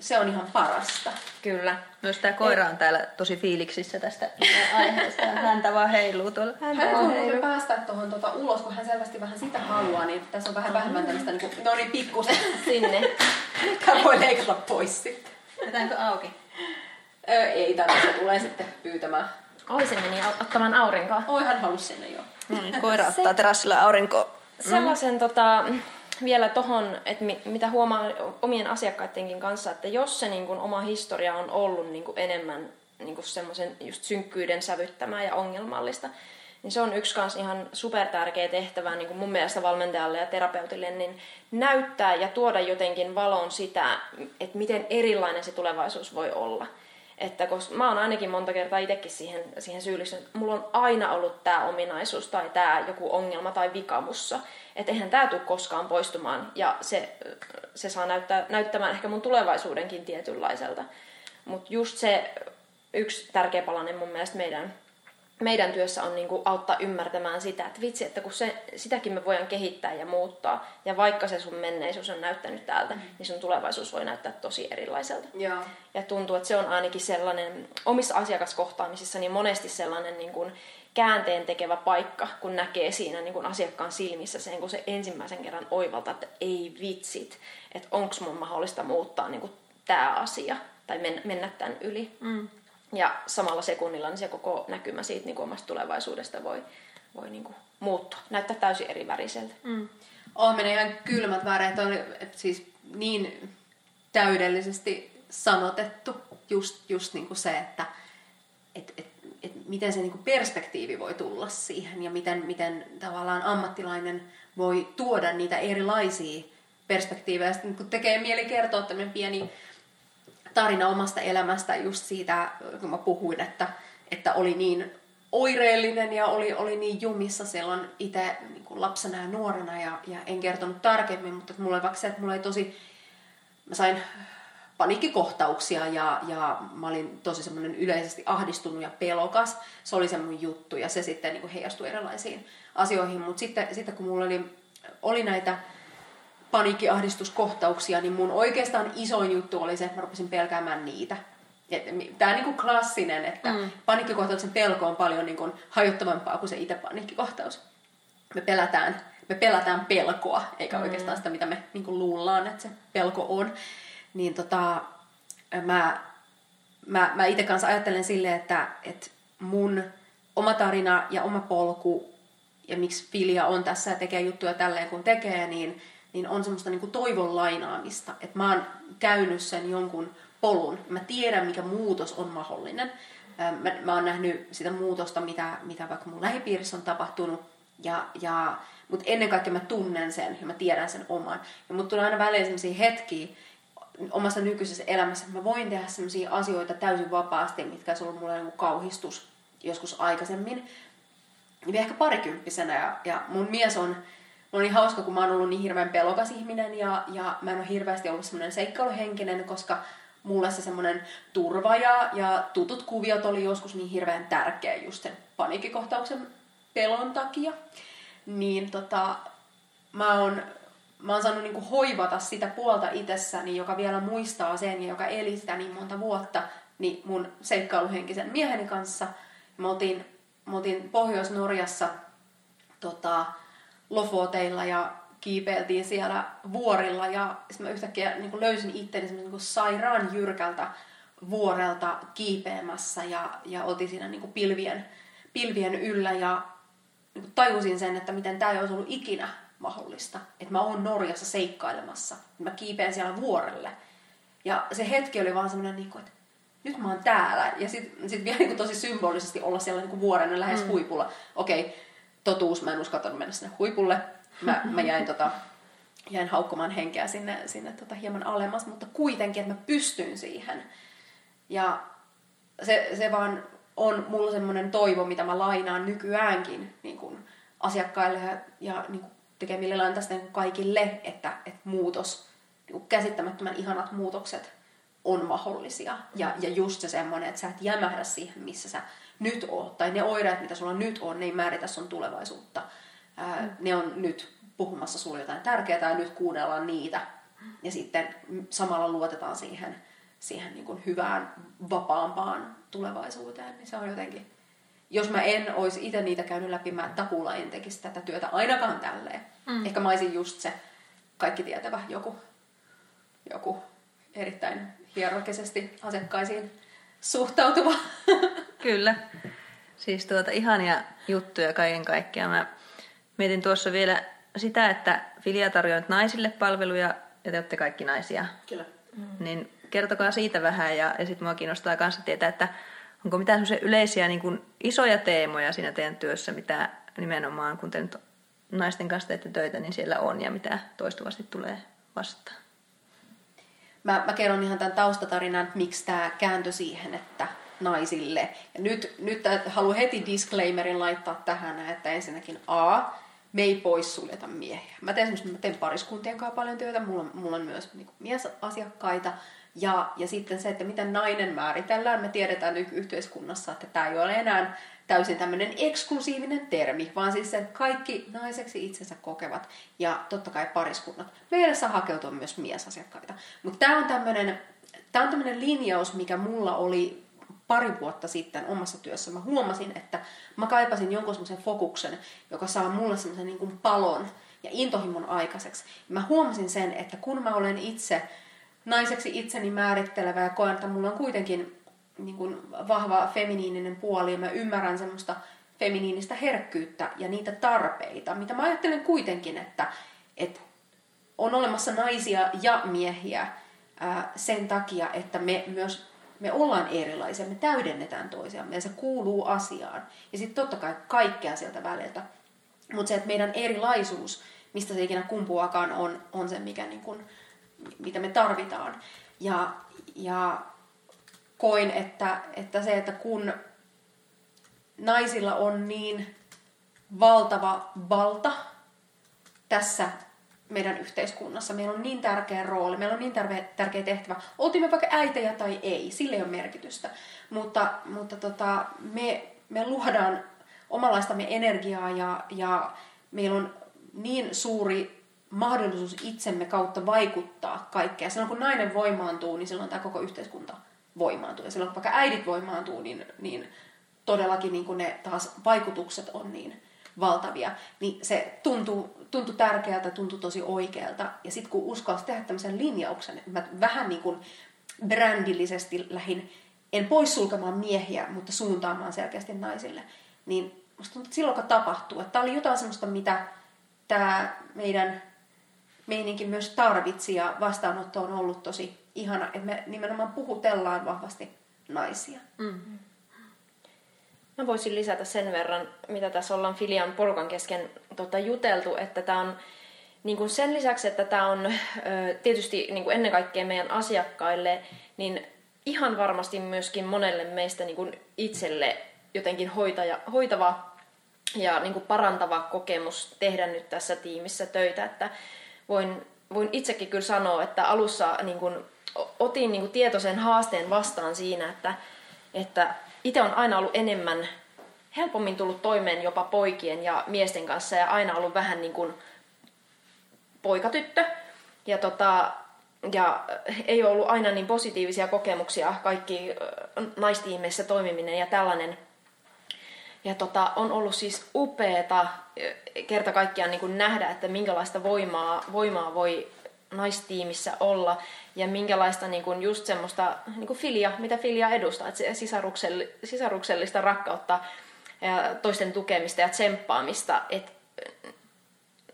se on ihan parasta. Kyllä. Myös tämä koira on täällä tosi fiiliksissä tästä aiheesta. Häntä vaan heiluu tuolla. Häntä hän heiluu. päästä tuohon tuota ulos, kun hän selvästi vähän sitä haluaa, niin tässä on vähän vähemmän tämmöistä, niin kuin, no niin, pikkusen. Sinne. Hän voi leikata pois sitten. Jätäänkö auki? Öö, ei tarvitse, tulee sitten pyytämään. Oi, se meni ottamaan aurinkoa. Oi, hän halusi sinne jo. No niin, koira ottaa se... terassilla aurinkoa. Sellaisen mm. tota, vielä tohon, että mi, mitä huomaa omien asiakkaidenkin kanssa, että jos se niin kun, oma historia on ollut niin kun, enemmän niin semmoisen just synkkyyden sävyttämää ja ongelmallista, niin se on yksi kans ihan super tärkeä tehtävä niin kuin mun mielestä valmentajalle ja terapeutille, niin näyttää ja tuoda jotenkin valon sitä, että miten erilainen se tulevaisuus voi olla. Että koska mä oon ainakin monta kertaa itsekin siihen, siihen syyllistynyt, että mulla on aina ollut tämä ominaisuus tai tämä joku ongelma tai vikamussa. Että eihän tämä tule koskaan poistumaan ja se, se saa näyttää, näyttämään ehkä mun tulevaisuudenkin tietynlaiselta. Mutta just se yksi tärkeä palanen mun mielestä meidän meidän työssä on niin kuin auttaa ymmärtämään sitä, että vitsi, että kun se, sitäkin me voidaan kehittää ja muuttaa, ja vaikka se sun menneisyys on näyttänyt täältä, mm. niin sun tulevaisuus voi näyttää tosi erilaiselta. Ja, ja tuntuu, että se on ainakin sellainen, omissa asiakaskohtaamisissa niin monesti sellainen niin kuin käänteen tekevä paikka, kun näkee siinä niin kuin asiakkaan silmissä sen, kun se ensimmäisen kerran oivaltaa, että ei vitsit, että onko mun mahdollista muuttaa niin kuin tämä asia tai mennä tämän yli. mm. Ja samalla sekunnilla niin se koko näkymä siitä niin kuin omasta tulevaisuudesta voi, voi niin kuin muuttua, näyttää täysin eri väriseltä. Mm. Oh, menee ihan kylmät väreet, oli että siis niin täydellisesti sanotettu just, just niin kuin se, että et, et, et miten se niin kuin perspektiivi voi tulla siihen ja miten, miten tavallaan ammattilainen voi tuoda niitä erilaisia perspektiivejä. Sitten kun tekee mieli kertoa tämmöinen pieni tarina omasta elämästä just siitä, kun mä puhuin, että, että oli niin oireellinen ja oli, oli niin jumissa silloin itse niin lapsena ja nuorena ja, ja en kertonut tarkemmin, mutta mulla oli vaikka se, että mulla oli tosi, mä sain paniikkikohtauksia ja, ja mä olin tosi semmoinen yleisesti ahdistunut ja pelokas. Se oli se mun juttu ja se sitten niin heijastui erilaisiin asioihin. Mutta sitten, sitten kun mulla oli, oli näitä paniikkiahdistuskohtauksia, niin mun oikeastaan isoin juttu oli se, että mä rupesin pelkäämään niitä. Tämä on niin kuin klassinen, että mm. paniikkikohtauksen pelko on paljon niin kuin hajottavampaa kuin se itse paniikkikohtaus. Me pelätään, me pelätään pelkoa, eikä mm. oikeastaan sitä, mitä me niin kuin luullaan, että se pelko on. Niin tota, mä, mä, mä itse kanssa ajattelen silleen, että, että mun oma tarina ja oma polku ja miksi Filia on tässä ja tekee juttuja tälleen kun tekee, niin niin on semmoista niin kuin toivon lainaamista. Että mä oon käynyt sen jonkun polun. Mä tiedän, mikä muutos on mahdollinen. Mä, mä oon nähnyt sitä muutosta, mitä, mitä vaikka mun lähipiirissä on tapahtunut. Ja, ja, mutta ennen kaikkea mä tunnen sen ja mä tiedän sen oman. Ja mut tulee aina väliin sellaisia hetkiä omassa nykyisessä elämässä, että mä voin tehdä sellaisia asioita täysin vapaasti, mitkä on ollut mulle niin kauhistus joskus aikaisemmin. Niin ehkä parikymppisenä ja, ja mun mies on on niin hauska, kun mä oon ollut niin hirveän pelokas ihminen ja, ja mä en ole hirveästi ollut semmoinen seikkailuhenkinen, koska mulle se semmoinen turva ja, ja tutut kuviot oli joskus niin hirveän tärkeä just sen paniikkikohtauksen pelon takia. Niin tota, mä oon, mä oon saanut niinku hoivata sitä puolta itsessäni, joka vielä muistaa sen ja joka eli sitä niin monta vuotta, niin mun seikkailuhenkisen mieheni kanssa. Me oltiin, me oltiin Pohjois-Norjassa tota, Lofoteilla ja kiipeiltiin siellä vuorilla ja sitten mä yhtäkkiä niin löysin itteni niin sairaan jyrkältä vuorelta kiipeämässä ja, ja oltiin siinä niin kuin pilvien, pilvien yllä ja niin kuin tajusin sen, että miten tämä ei olisi ollut ikinä mahdollista. Että mä oon Norjassa seikkailemassa. Mä kiipeän siellä vuorelle. Ja se hetki oli vaan semmoinen, niin että nyt mä oon täällä. Ja sitten sit vielä niin kuin tosi symbolisesti olla siellä niin kuin vuoren lähes mm. huipulla. Okei, okay, totuus, mä en uskaltanut mennä sinne huipulle. Mä, mä jäin, tota, jäin haukkumaan henkeä sinne, sinne tota hieman alemmas, mutta kuitenkin, että mä pystyn siihen. Ja se, se vaan on mulla semmoinen toivo, mitä mä lainaan nykyäänkin niin kuin asiakkaille ja, ja niin kuin tekemille lantasten kaikille, että, että muutos, niin kuin käsittämättömän ihanat muutokset on mahdollisia. Ja, ja just se semmoinen, että sä et jämähdä siihen, missä sä nyt oot. Tai ne oireet, mitä sulla nyt on, ne ei määritä sun tulevaisuutta. Ää, mm. Ne on nyt puhumassa sulle jotain tärkeää ja nyt kuunnellaan niitä. Ja sitten samalla luotetaan siihen, siihen niin kuin hyvään, vapaampaan tulevaisuuteen. Niin se on jotenkin... Jos mä en olisi itse niitä käynyt läpi, mä takuulla en tekisi tätä työtä ainakaan tälleen. Mm. Ehkä mä olisin just se kaikki tietävä joku, joku erittäin hierarkisesti asiakkaisiin suhtautuva. Kyllä. Siis tuota ihania juttuja kaiken kaikkiaan. Mä mietin tuossa vielä sitä, että Filia tarjoaa naisille palveluja ja te olette kaikki naisia. Kyllä. Mm. Niin kertokaa siitä vähän ja, ja sitten mua kiinnostaa kanssa tietää, että onko mitään yleisiä niin kuin isoja teemoja siinä teidän työssä, mitä nimenomaan kun te nyt naisten kanssa teette töitä, niin siellä on ja mitä toistuvasti tulee vastaan. Mä, mä kerron ihan tämän taustatarinan, että miksi tämä kääntyi siihen, että naisille. Ja nyt, nyt haluan heti disclaimerin laittaa tähän, että ensinnäkin A, me ei poissuljeta miehiä. Mä teen, mä teen pariskuntien kanssa paljon työtä, mulla mulla on myös niin kuin, miesasiakkaita. Ja, ja sitten se, että miten nainen määritellään, me tiedetään yhteiskunnassa, että tämä ei ole enää täysin tämmöinen eksklusiivinen termi, vaan siis sen kaikki naiseksi itsensä kokevat ja totta kai pariskunnat. Meille saa hakeutua myös miesasiakkaita. Mutta tämä on tämmöinen Tämä on linjaus, mikä mulla oli pari vuotta sitten omassa työssä. Mä huomasin, että mä kaipasin jonkun semmoisen fokuksen, joka saa mulle semmoisen niin palon ja intohimon aikaiseksi. Mä huomasin sen, että kun mä olen itse naiseksi itseni määrittelevä ja koen, että mulla on kuitenkin niin kuin vahva feminiininen puoli ja mä ymmärrän semmoista feminiinistä herkkyyttä ja niitä tarpeita, mitä mä ajattelen kuitenkin, että, että on olemassa naisia ja miehiä ää, sen takia, että me myös me ollaan erilaisia, me täydennetään toisiamme ja se kuuluu asiaan. Ja sitten totta kai kaikkea sieltä väliltä. Mutta se, että meidän erilaisuus, mistä se ikinä kumpuakaan, on, on se, mikä niin kun, mitä me tarvitaan. Ja, ja koin, että, että se, että kun naisilla on niin valtava valta tässä meidän yhteiskunnassa. Meillä on niin tärkeä rooli, meillä on niin tärkeä, tärkeä tehtävä. Oltiin me vaikka äitejä tai ei, sille ei ole merkitystä. Mutta, mutta tota, me, me luodaan omalaistamme energiaa ja, ja meillä on niin suuri mahdollisuus itsemme kautta vaikuttaa kaikkea. Silloin kun nainen voimaantuu, niin silloin tämä koko yhteiskunta voimaantuu. Ja silloin kun vaikka äidit voimaantuu, niin, niin todellakin niin ne taas vaikutukset on niin valtavia. Niin se tuntuu, tuntui tärkeältä, tuntui tosi oikealta. Ja sitten kun uskalsi tehdä tämmöisen linjauksen, mä vähän niin kuin brändillisesti lähin, en poissulkemaan miehiä, mutta suuntaamaan selkeästi naisille, niin musta tuntuu, että silloin kun tapahtuu, että tämä oli jotain semmoista, mitä tämä meidän meininki myös tarvitsi ja vastaanotto on ollut tosi ihana, että me nimenomaan puhutellaan vahvasti naisia. Mm-hmm. Mä voisin lisätä sen verran, mitä tässä ollaan Filian porukan kesken tota, juteltu, että tämä on niin kuin sen lisäksi, että tämä on ö, tietysti niin kuin ennen kaikkea meidän asiakkaille, niin ihan varmasti myöskin monelle meistä niin kuin itselle jotenkin hoitaja, hoitava ja niin kuin parantava kokemus tehdä nyt tässä tiimissä töitä, että voin, voin itsekin kyllä sanoa, että alussa niin kuin, otin niin kuin tietoisen haasteen vastaan siinä, että, että itse on aina ollut enemmän, helpommin tullut toimeen jopa poikien ja miesten kanssa ja aina ollut vähän niin kuin poikatyttö. Ja, tota, ja ei ollut aina niin positiivisia kokemuksia kaikki naistiimeissä toimiminen ja tällainen. Ja tota, on ollut siis upeeta kerta kaikkiaan niin kuin nähdä, että minkälaista voimaa, voimaa voi naistiimissä olla ja minkälaista niin kuin just semmoista niin kuin filia, mitä filia edustaa, että se sisaruksellista rakkautta ja toisten tukemista ja tsemppaamista. Et,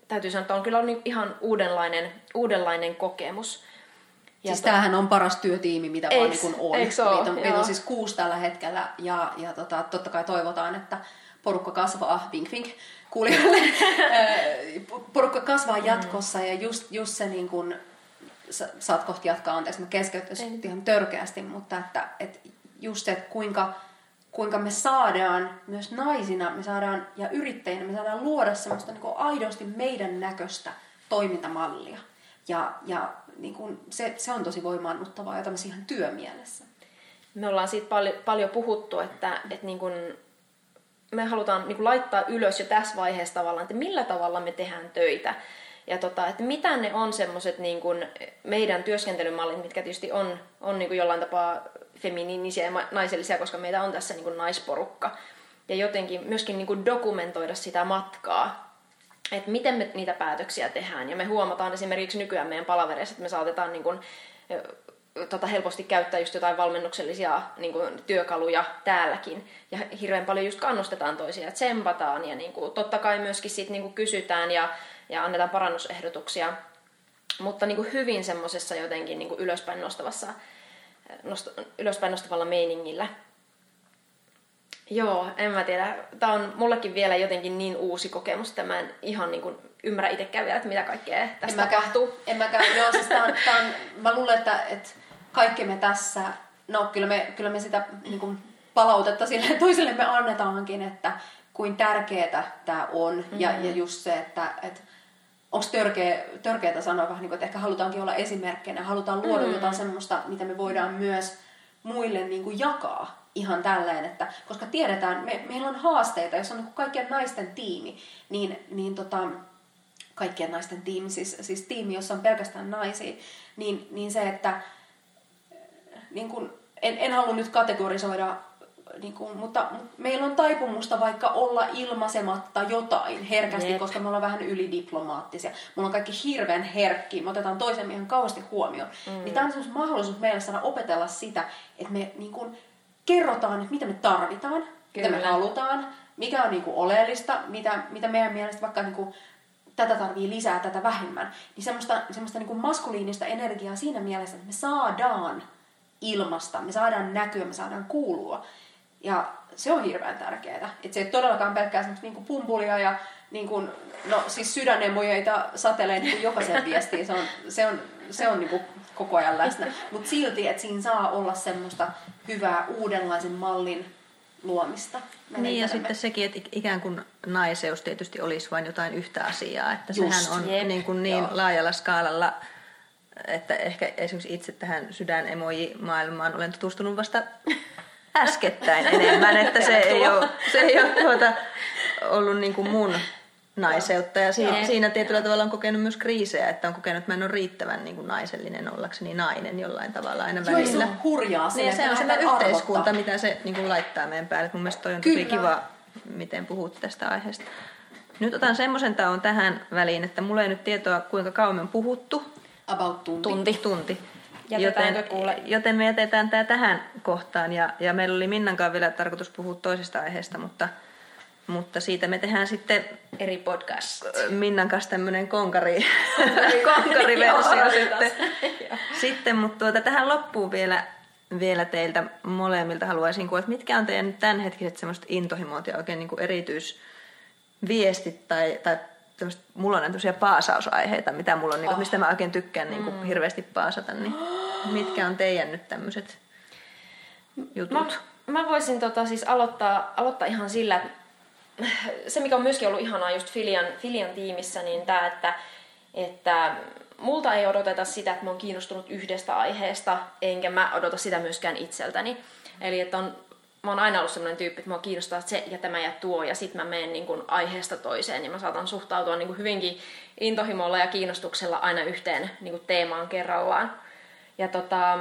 täytyy sanoa, että on kyllä on ihan uudenlainen, uudenlainen kokemus. Ja siis to... tämähän on paras työtiimi, mitä vaan niin on. Meitä on, meitä on siis kuusi tällä hetkellä ja, ja tota, totta kai toivotaan, että porukka kasvaa, vink vink, kuulijoille, porukka kasvaa jatkossa ja just, just se niin kuin, sä, saat kohti jatkaa, anteeksi, mä keskeyttäisin ihan törkeästi, mutta että, että just se, että kuinka, kuinka me saadaan myös naisina, me saadaan ja yrittäjinä, me saadaan luoda semmoista niin aidosti meidän näköistä toimintamallia. Ja, ja niin kuin se, se on tosi voimaannuttavaa ja tämmöisiä ihan työmielessä. Me ollaan siitä paljon, paljon puhuttu, että, että niin kuin me halutaan niin laittaa ylös jo tässä vaiheessa tavallaan, että millä tavalla me tehdään töitä. Ja tota, että mitä ne on semmoiset niin meidän työskentelymallit, mitkä tietysti on, on niin kuin jollain tapaa feminiinisiä ja naisellisia, koska meitä on tässä niin kuin naisporukka. Ja jotenkin myöskin niin kuin dokumentoida sitä matkaa, että miten me niitä päätöksiä tehdään. Ja me huomataan esimerkiksi nykyään meidän palavereissa, että me saatetaan niin kuin tota, helposti käyttää just jotain valmennuksellisia niin kuin, työkaluja täälläkin. Ja hirveän paljon just kannustetaan toisia tsempataan ja niin kuin, totta kai myöskin sit, niin kuin, kysytään ja, ja annetaan parannusehdotuksia. Mutta niin kuin, hyvin semmoisessa jotenkin niin kuin, ylöspäin, nostavassa, nost, ylöspäin nostavalla meiningillä. Joo, en mä tiedä. Tämä on mullekin vielä jotenkin niin uusi kokemus, että mä en ihan niin kuin ymmärrä itsekään vielä, että mitä kaikkea tästä en tapahtuu. En mäkään. Joo, siis tää on, tää on, mä luulen, että, että kaikki me tässä, no kyllä me, kyllä me sitä niin kuin palautetta sille toisille me annetaankin, että kuin tärkeää tämä on. Mm-hmm. Ja, ja just se, että, että onko törkeä, törkeää sanoa vähän niin kuin, että ehkä halutaankin olla esimerkkinä, halutaan luoda mm-hmm. jotain semmoista, mitä me voidaan myös muille niin kuin jakaa ihan tälleen, että koska tiedetään, me, meillä on haasteita, jos on niin kaikkien naisten tiimi, niin, niin tota, kaikkien naisten tiimi, siis, siis tiimi, jossa on pelkästään naisia, niin, niin se, että niin kuin, en, en halua nyt kategorisoida, niin kuin, mutta, meillä on taipumusta vaikka olla ilmaisematta jotain herkästi, Jep. koska me ollaan vähän ylidiplomaattisia. Mulla on kaikki hirveän herkkiä, me otetaan toisen ihan kauheasti huomioon. Mm. Niin tämä on mahdollisuus meille saada opetella sitä, että me niin kuin, kerrotaan, että mitä me tarvitaan, Kyllä. mitä me halutaan, mikä on niin kuin, oleellista, mitä, mitä meidän mielestä vaikka niin kuin, tätä tarvii lisää, tätä vähemmän. Niin semmoista, semmoista niin kuin maskuliinista energiaa siinä mielessä, että me saadaan ilmasta, me saadaan näkyä, me saadaan kuulua. Ja se on hirveän tärkeää. Että se ei todellakaan pelkkää semmoista niin kuin pumpulia ja niin kuin, no siis sydänemojeita satelee niin jokaisen viestiin. Se on, se on, se on niin kuin koko ajan läsnä. Mutta silti, että siinä saa olla semmoista hyvää uudenlaisen mallin luomista. Niin ja sitten sekin, että ikään kuin naiseus tietysti olisi vain jotain yhtä asiaa. Että Just, sehän on jep, niin, kuin niin laajalla skaalalla että ehkä esimerkiksi itse tähän sydänemoji-maailmaan olen tutustunut vasta äskettäin enemmän, että se ei ole, se ei ole tuota, ollut niin kuin mun naiseutta. Ja siinä, siinä tietyllä tavalla on kokenut myös kriisejä, että on kokenut, että mä en ole riittävän niin kuin naisellinen ollakseni nainen jollain tavalla aina Joo, välillä. se on hurjaa. Niin, se on sellainen yhteiskunta, mitä se niin kuin laittaa meidän päälle. Mun mielestä toi on tosi kiva, miten puhut tästä aiheesta. Nyt otan semmoisen taon tähän väliin, että mulla ei nyt tietoa, kuinka kauan on puhuttu. About tunti. Tunti. tunti. Joten, kuule? joten me jätetään tämä tähän kohtaan. Ja, ja meillä oli Minnankaan vielä tarkoitus puhua toisesta aiheesta, mutta, mutta siitä me tehdään sitten eri podcast. Minnan kanssa tämmöinen konkari, konkariversio sitten. sitten. Mutta tuota, tähän loppuu vielä, vielä teiltä molemmilta haluaisin kuulla, että mitkä on teidän tämänhetkiset semmoiset intohimot ja oikein niin kuin erityisviestit tai, tai mulla on tämmöisiä paasausaiheita, mitä mulla on, oh. niin mistä mä oikein tykkään niin kuin, mm. hirveästi paasata. Niin mitkä on teidän nyt tämmöiset jutut? Mä, mä voisin tota, siis aloittaa, aloittaa ihan sillä, että se, mikä on myöskin ollut ihanaa just Filian, Filian tiimissä, niin tämä, että, että multa ei odoteta sitä, että mä oon kiinnostunut yhdestä aiheesta, enkä mä odota sitä myöskään itseltäni. Eli että on, mä oon aina ollut sellainen tyyppi, että mua kiinnostaa se ja tämä ja tuo, ja sitten mä menen niin kuin aiheesta toiseen, niin mä saatan suhtautua niin kuin hyvinkin intohimolla ja kiinnostuksella aina yhteen niin kuin teemaan kerrallaan. Ja, tota,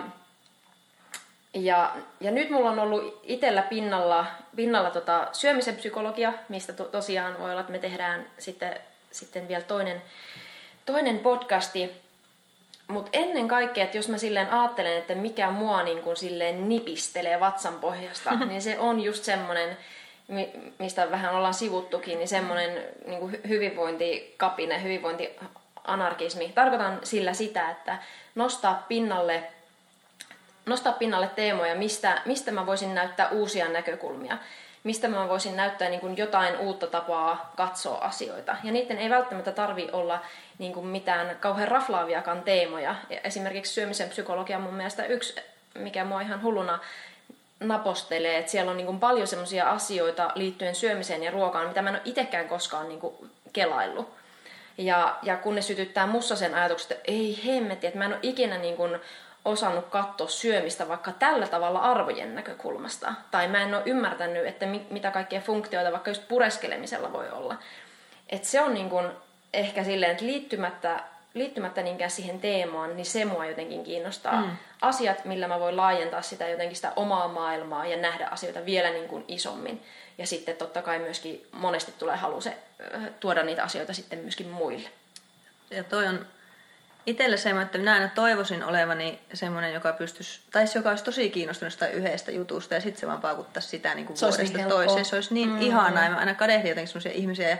ja, ja nyt mulla on ollut itsellä pinnalla, pinnalla tota syömisen psykologia, mistä to, tosiaan voi olla, että me tehdään sitten, sitten vielä toinen, toinen podcasti. Mutta ennen kaikkea, että jos mä silleen ajattelen, että mikä mua niin kun silleen nipistelee vatsan pohjasta, niin se on just semmonen, mistä vähän ollaan sivuttukin, niin semmoinen niin hyvinvointikapine, hyvinvointianarkismi. Tarkoitan sillä sitä, että nostaa pinnalle, nostaa pinnalle teemoja, mistä, mistä mä voisin näyttää uusia näkökulmia mistä mä voisin näyttää niin kuin jotain uutta tapaa katsoa asioita. Ja niiden ei välttämättä tarvi olla niin kuin mitään kauhean raflaaviakaan teemoja. Esimerkiksi syömisen psykologia on mun mielestä yksi, mikä mua ihan hulluna napostelee, että siellä on niin paljon semmoisia asioita liittyen syömiseen ja ruokaan, mitä mä en ole itsekään koskaan niin kelaillut. Ja, ja kun ne sytyttää mussa sen ajatuksen, että ei hemmetti, että mä en ole ikinä niin kuin osannut katsoa syömistä vaikka tällä tavalla arvojen näkökulmasta. Tai mä en ole ymmärtänyt, että mit, mitä kaikkia funktioita vaikka just pureskelemisella voi olla. Et se on niin kuin ehkä silleen, että liittymättä, liittymättä niinkään siihen teemaan, niin se mua jotenkin kiinnostaa. Mm. Asiat, millä mä voin laajentaa sitä jotenkin sitä omaa maailmaa ja nähdä asioita vielä niin kuin isommin. Ja sitten totta kai myöskin monesti tulee halu se, tuoda niitä asioita sitten myöskin muille. Ja toi on itselle semmoinen, että minä aina toivoisin olevani semmoinen, joka pystyisi, tai joka olisi tosi kiinnostunut sitä yhdestä jutusta ja sitten se vaan paukuttaisi sitä niin kuin vuodesta niin toiseen. Se olisi niin mm-hmm. ihanaa ja mä aina kadehdin jotenkin semmoisia ihmisiä ja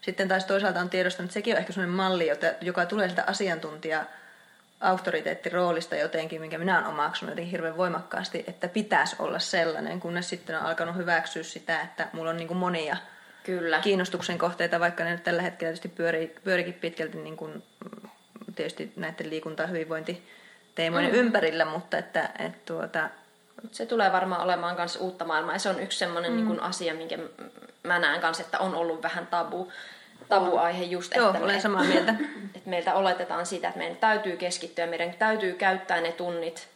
sitten taas toisaalta on tiedostanut, että sekin on ehkä semmoinen malli, joka tulee sitä asiantuntija auktoriteettiroolista jotenkin, minkä minä olen omaksunut jotenkin hirveän voimakkaasti, että pitäisi olla sellainen, kunnes sitten on alkanut hyväksyä sitä, että mulla on niin kuin monia Kyllä. kiinnostuksen kohteita, vaikka ne nyt tällä hetkellä tietysti pyörii, pyörikin pitkälti niin kuin tietysti näiden liikunta- ja hyvinvointiteemojen mm. ympärillä, mutta että, että tuota... Se tulee varmaan olemaan myös uutta maailmaa ja se on yksi sellainen mm. niin asia, minkä mä näen kanssa, että on ollut vähän tabu, tabuaihe just, Joo, että, olen me, samaa mieltä. että meiltä oletetaan sitä, että meidän täytyy keskittyä, meidän täytyy käyttää ne tunnit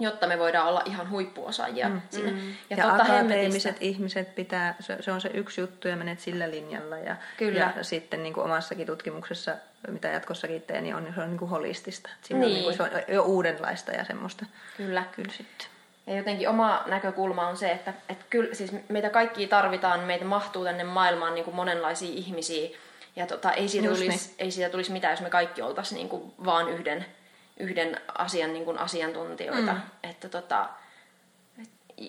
jotta me voidaan olla ihan huippuosaajia mm. sinne. Mm. Ja, ja akateemiset ihmiset pitää, se, se on se yksi juttu ja menet sillä linjalla. Ja, Kyllä. ja sitten niin kuin omassakin tutkimuksessa, mitä jatkossakin teen, niin on, se on niin kuin holistista. Siinä niin. on, niin kuin, se on jo uudenlaista ja semmoista. Kyllä. Kyllä sitten. Ja jotenkin oma näkökulma on se, että, että kyllä, siis meitä kaikki tarvitaan, meitä mahtuu tänne maailmaan niin kuin monenlaisia ihmisiä. Ja tota, ei, siitä tulisi, niin. ei siitä tulisi mitään, jos me kaikki oltaisiin niin kuin vaan yhden yhden asian niin kuin asiantuntijoita. Mm. Että tota,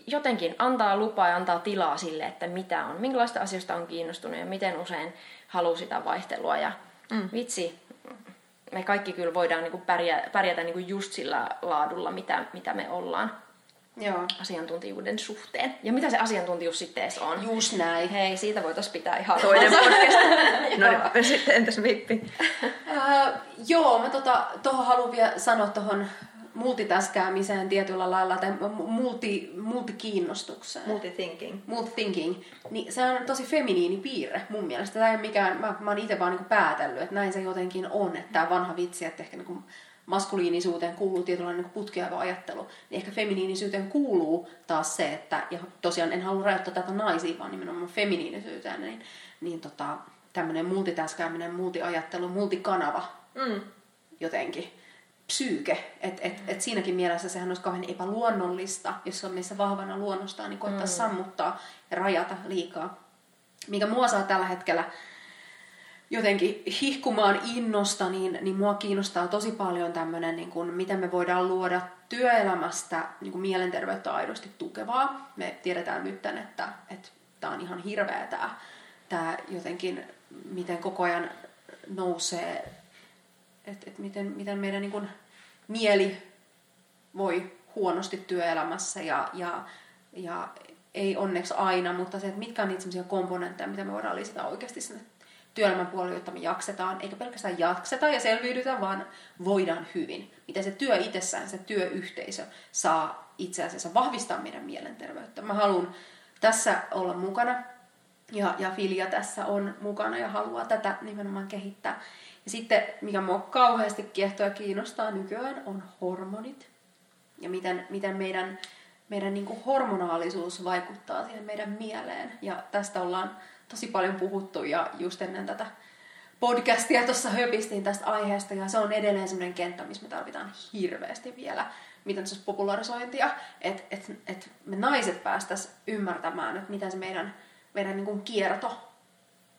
jotenkin antaa lupaa ja antaa tilaa sille, että mitä on, minkälaista asioista on kiinnostunut ja miten usein haluaa sitä vaihtelua. Ja mm. vitsi, me kaikki kyllä voidaan niin kuin pärjätä, pärjätä niin kuin just sillä laadulla, mitä, mitä me ollaan. Joo. asiantuntijuuden suhteen. Ja mitä se asiantuntijuus sitten edes on? Just näin. Hei, siitä voitaisiin pitää ihan toinen podcast. no niin, sitten entäs Mippi? uh, joo, mä tota, tohon haluan vielä sanoa tuohon multitaskäämiseen tietyllä lailla tai multi, multikiinnostukseen. Multithinking. Multithinking. Niin se on tosi feminiini piirre mun mielestä. Tämä ei ole mikään, mä, mä oon itse vaan niinku päätellyt, että näin se jotenkin on. Että tämä vanha vitsi, että ehkä niinku maskuliinisuuteen kuuluu tietynlainen niin putkeava ajattelu, niin ehkä feminiinisyyteen kuuluu taas se, että, ja tosiaan en halua rajoittaa tätä naisiin, vaan nimenomaan feminiinisyyteen, niin, niin tota, tämmöinen multitaskääminen, multiajattelu, multikanava mm. jotenkin, psyyke. Että et, et siinäkin mielessä sehän olisi kauhean epäluonnollista, jos on meissä vahvana luonnostaan, niin koittaa mm. sammuttaa ja rajata liikaa. Mikä mua saa tällä hetkellä jotenkin hihkumaan innosta, niin, niin mua kiinnostaa tosi paljon tämmöinen, niin kuin, miten me voidaan luoda työelämästä niin kuin mielenterveyttä aidosti tukevaa. Me tiedetään nyt, että, että tämä on ihan hirveä tämä, tämä jotenkin, miten koko ajan nousee, että, että miten, miten meidän niin mieli voi huonosti työelämässä ja, ja, ja ei onneksi aina, mutta se, että mitkä on niitä sellaisia komponentteja, mitä me voidaan lisätä oikeasti sinne työelämän puolella, jotta me jaksetaan, eikä pelkästään jakseta ja selviydytä, vaan voidaan hyvin. Miten se työ itsessään, se työyhteisö saa itse asiassa vahvistaa meidän mielenterveyttä. Mä haluan tässä olla mukana Ja, ja Filia tässä on mukana ja haluaa tätä nimenomaan kehittää. Ja sitten, mikä mua kauheasti kiehtoo ja kiinnostaa nykyään, on hormonit. Ja miten, miten meidän, meidän niin kuin hormonaalisuus vaikuttaa siihen meidän mieleen. Ja tästä ollaan tosi paljon puhuttu ja just ennen tätä podcastia tuossa höpistiin tästä aiheesta. Ja se on edelleen sellainen kenttä, missä me tarvitaan hirveästi vielä miten se popularisointia, että et, et me naiset päästäisiin ymmärtämään, että miten se meidän, meidän niin kuin kierto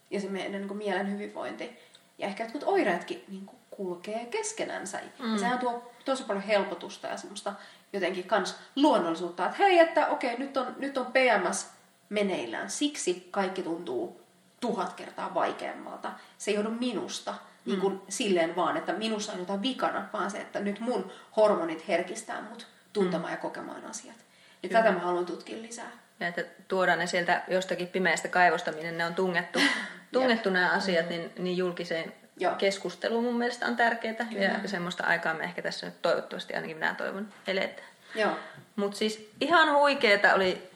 ja se meidän niin kuin mielen hyvinvointi ja ehkä jotkut oireetkin niin kuin kulkee keskenänsä. Mm. Ja sehän tuo tosi paljon helpotusta ja semmoista jotenkin kans luonnollisuutta, että hei, että okei, nyt on, nyt on PMS meneillään, siksi kaikki tuntuu tuhat kertaa vaikeammalta. Se ei johdu minusta, niin kuin mm. silleen vaan, että minussa on jotain vikana, vaan se, että nyt mun hormonit herkistää mut tuntemaan mm. ja kokemaan asiat. Ja Kyllä. tätä mä haluan tutkia lisää. Ja että tuodaan ne sieltä jostakin pimeästä kaivosta, minne ne on tungettu, tungettu nämä asiat, niin, niin julkiseen Joo. keskusteluun mun mielestä on tärkeää. Kyllä. Ja semmoista aikaa me ehkä tässä nyt toivottavasti ainakin minä toivon eletään. Joo. Mutta siis ihan huikeeta oli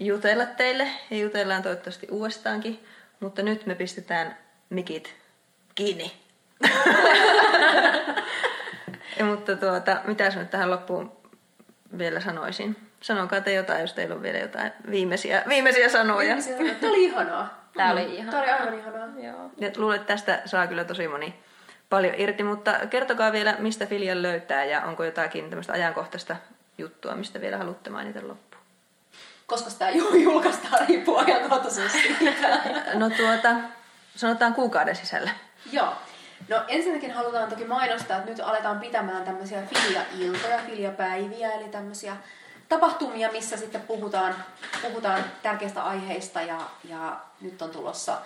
jutella teille ja jutellaan toivottavasti uudestaankin. Mutta nyt me pistetään mikit kiinni. ja, mutta tuota, mitä nyt tähän loppuun vielä sanoisin? Sanokaa te jotain, jos teillä on vielä jotain viimeisiä, viimeisiä sanoja. Viimeisiä sanoja. Tämä oli ihanaa. Tämä oli ihanaa. Tämä oli aivan ihanaa. Joo. Ja luulen, että tästä saa kyllä tosi moni paljon irti, mutta kertokaa vielä, mistä Filian löytää ja onko jotakin tämmöistä ajankohtaista juttua, mistä vielä haluatte mainita loppuun. Koska sitä julkaistaan riippuu ajankohtaisesti. no tuota, sanotaan kuukauden sisällä. Joo. No ensinnäkin halutaan toki mainostaa, että nyt aletaan pitämään tämmöisiä filia-iltoja, filia-päiviä, eli tämmöisiä tapahtumia, missä sitten puhutaan, puhutaan tärkeistä aiheista ja, ja nyt on tulossa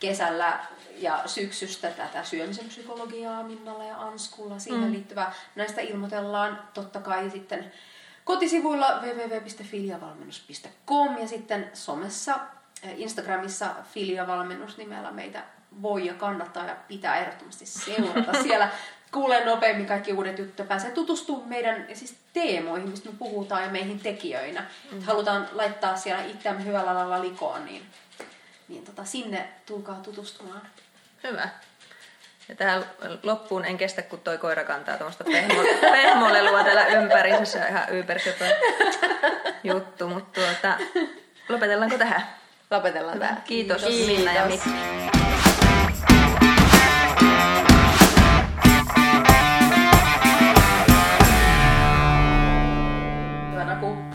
kesällä ja syksystä tätä syömisen psykologiaa Minnalla ja Anskulla, siihen mm. liittyvää. Näistä ilmoitellaan totta kai sitten kotisivuilla www.filiavalmennus.com ja sitten somessa, eh, Instagramissa Filiavalmennus nimellä meitä voi ja kannattaa ja pitää ehdottomasti seurata. Siellä kuulee nopeammin kaikki uudet jutut ja pääsee tutustumaan meidän siis teemoihin, mistä me puhutaan ja meihin tekijöinä. Mm. Halutaan laittaa siellä itseämme hyvällä lailla likoon, niin, niin tota, sinne tulkaa tutustumaan. Hyvä. Ja tähän loppuun en kestä, kun toi koira kantaa tuommoista pehmo- pehmolelua täällä ympärissä. Se on ihan yberköpö juttu, mutta tuota, lopetellaanko tähän? Lopetellaan tähän. Kiitos, Kiitos. Minna ja Mikki. Naku,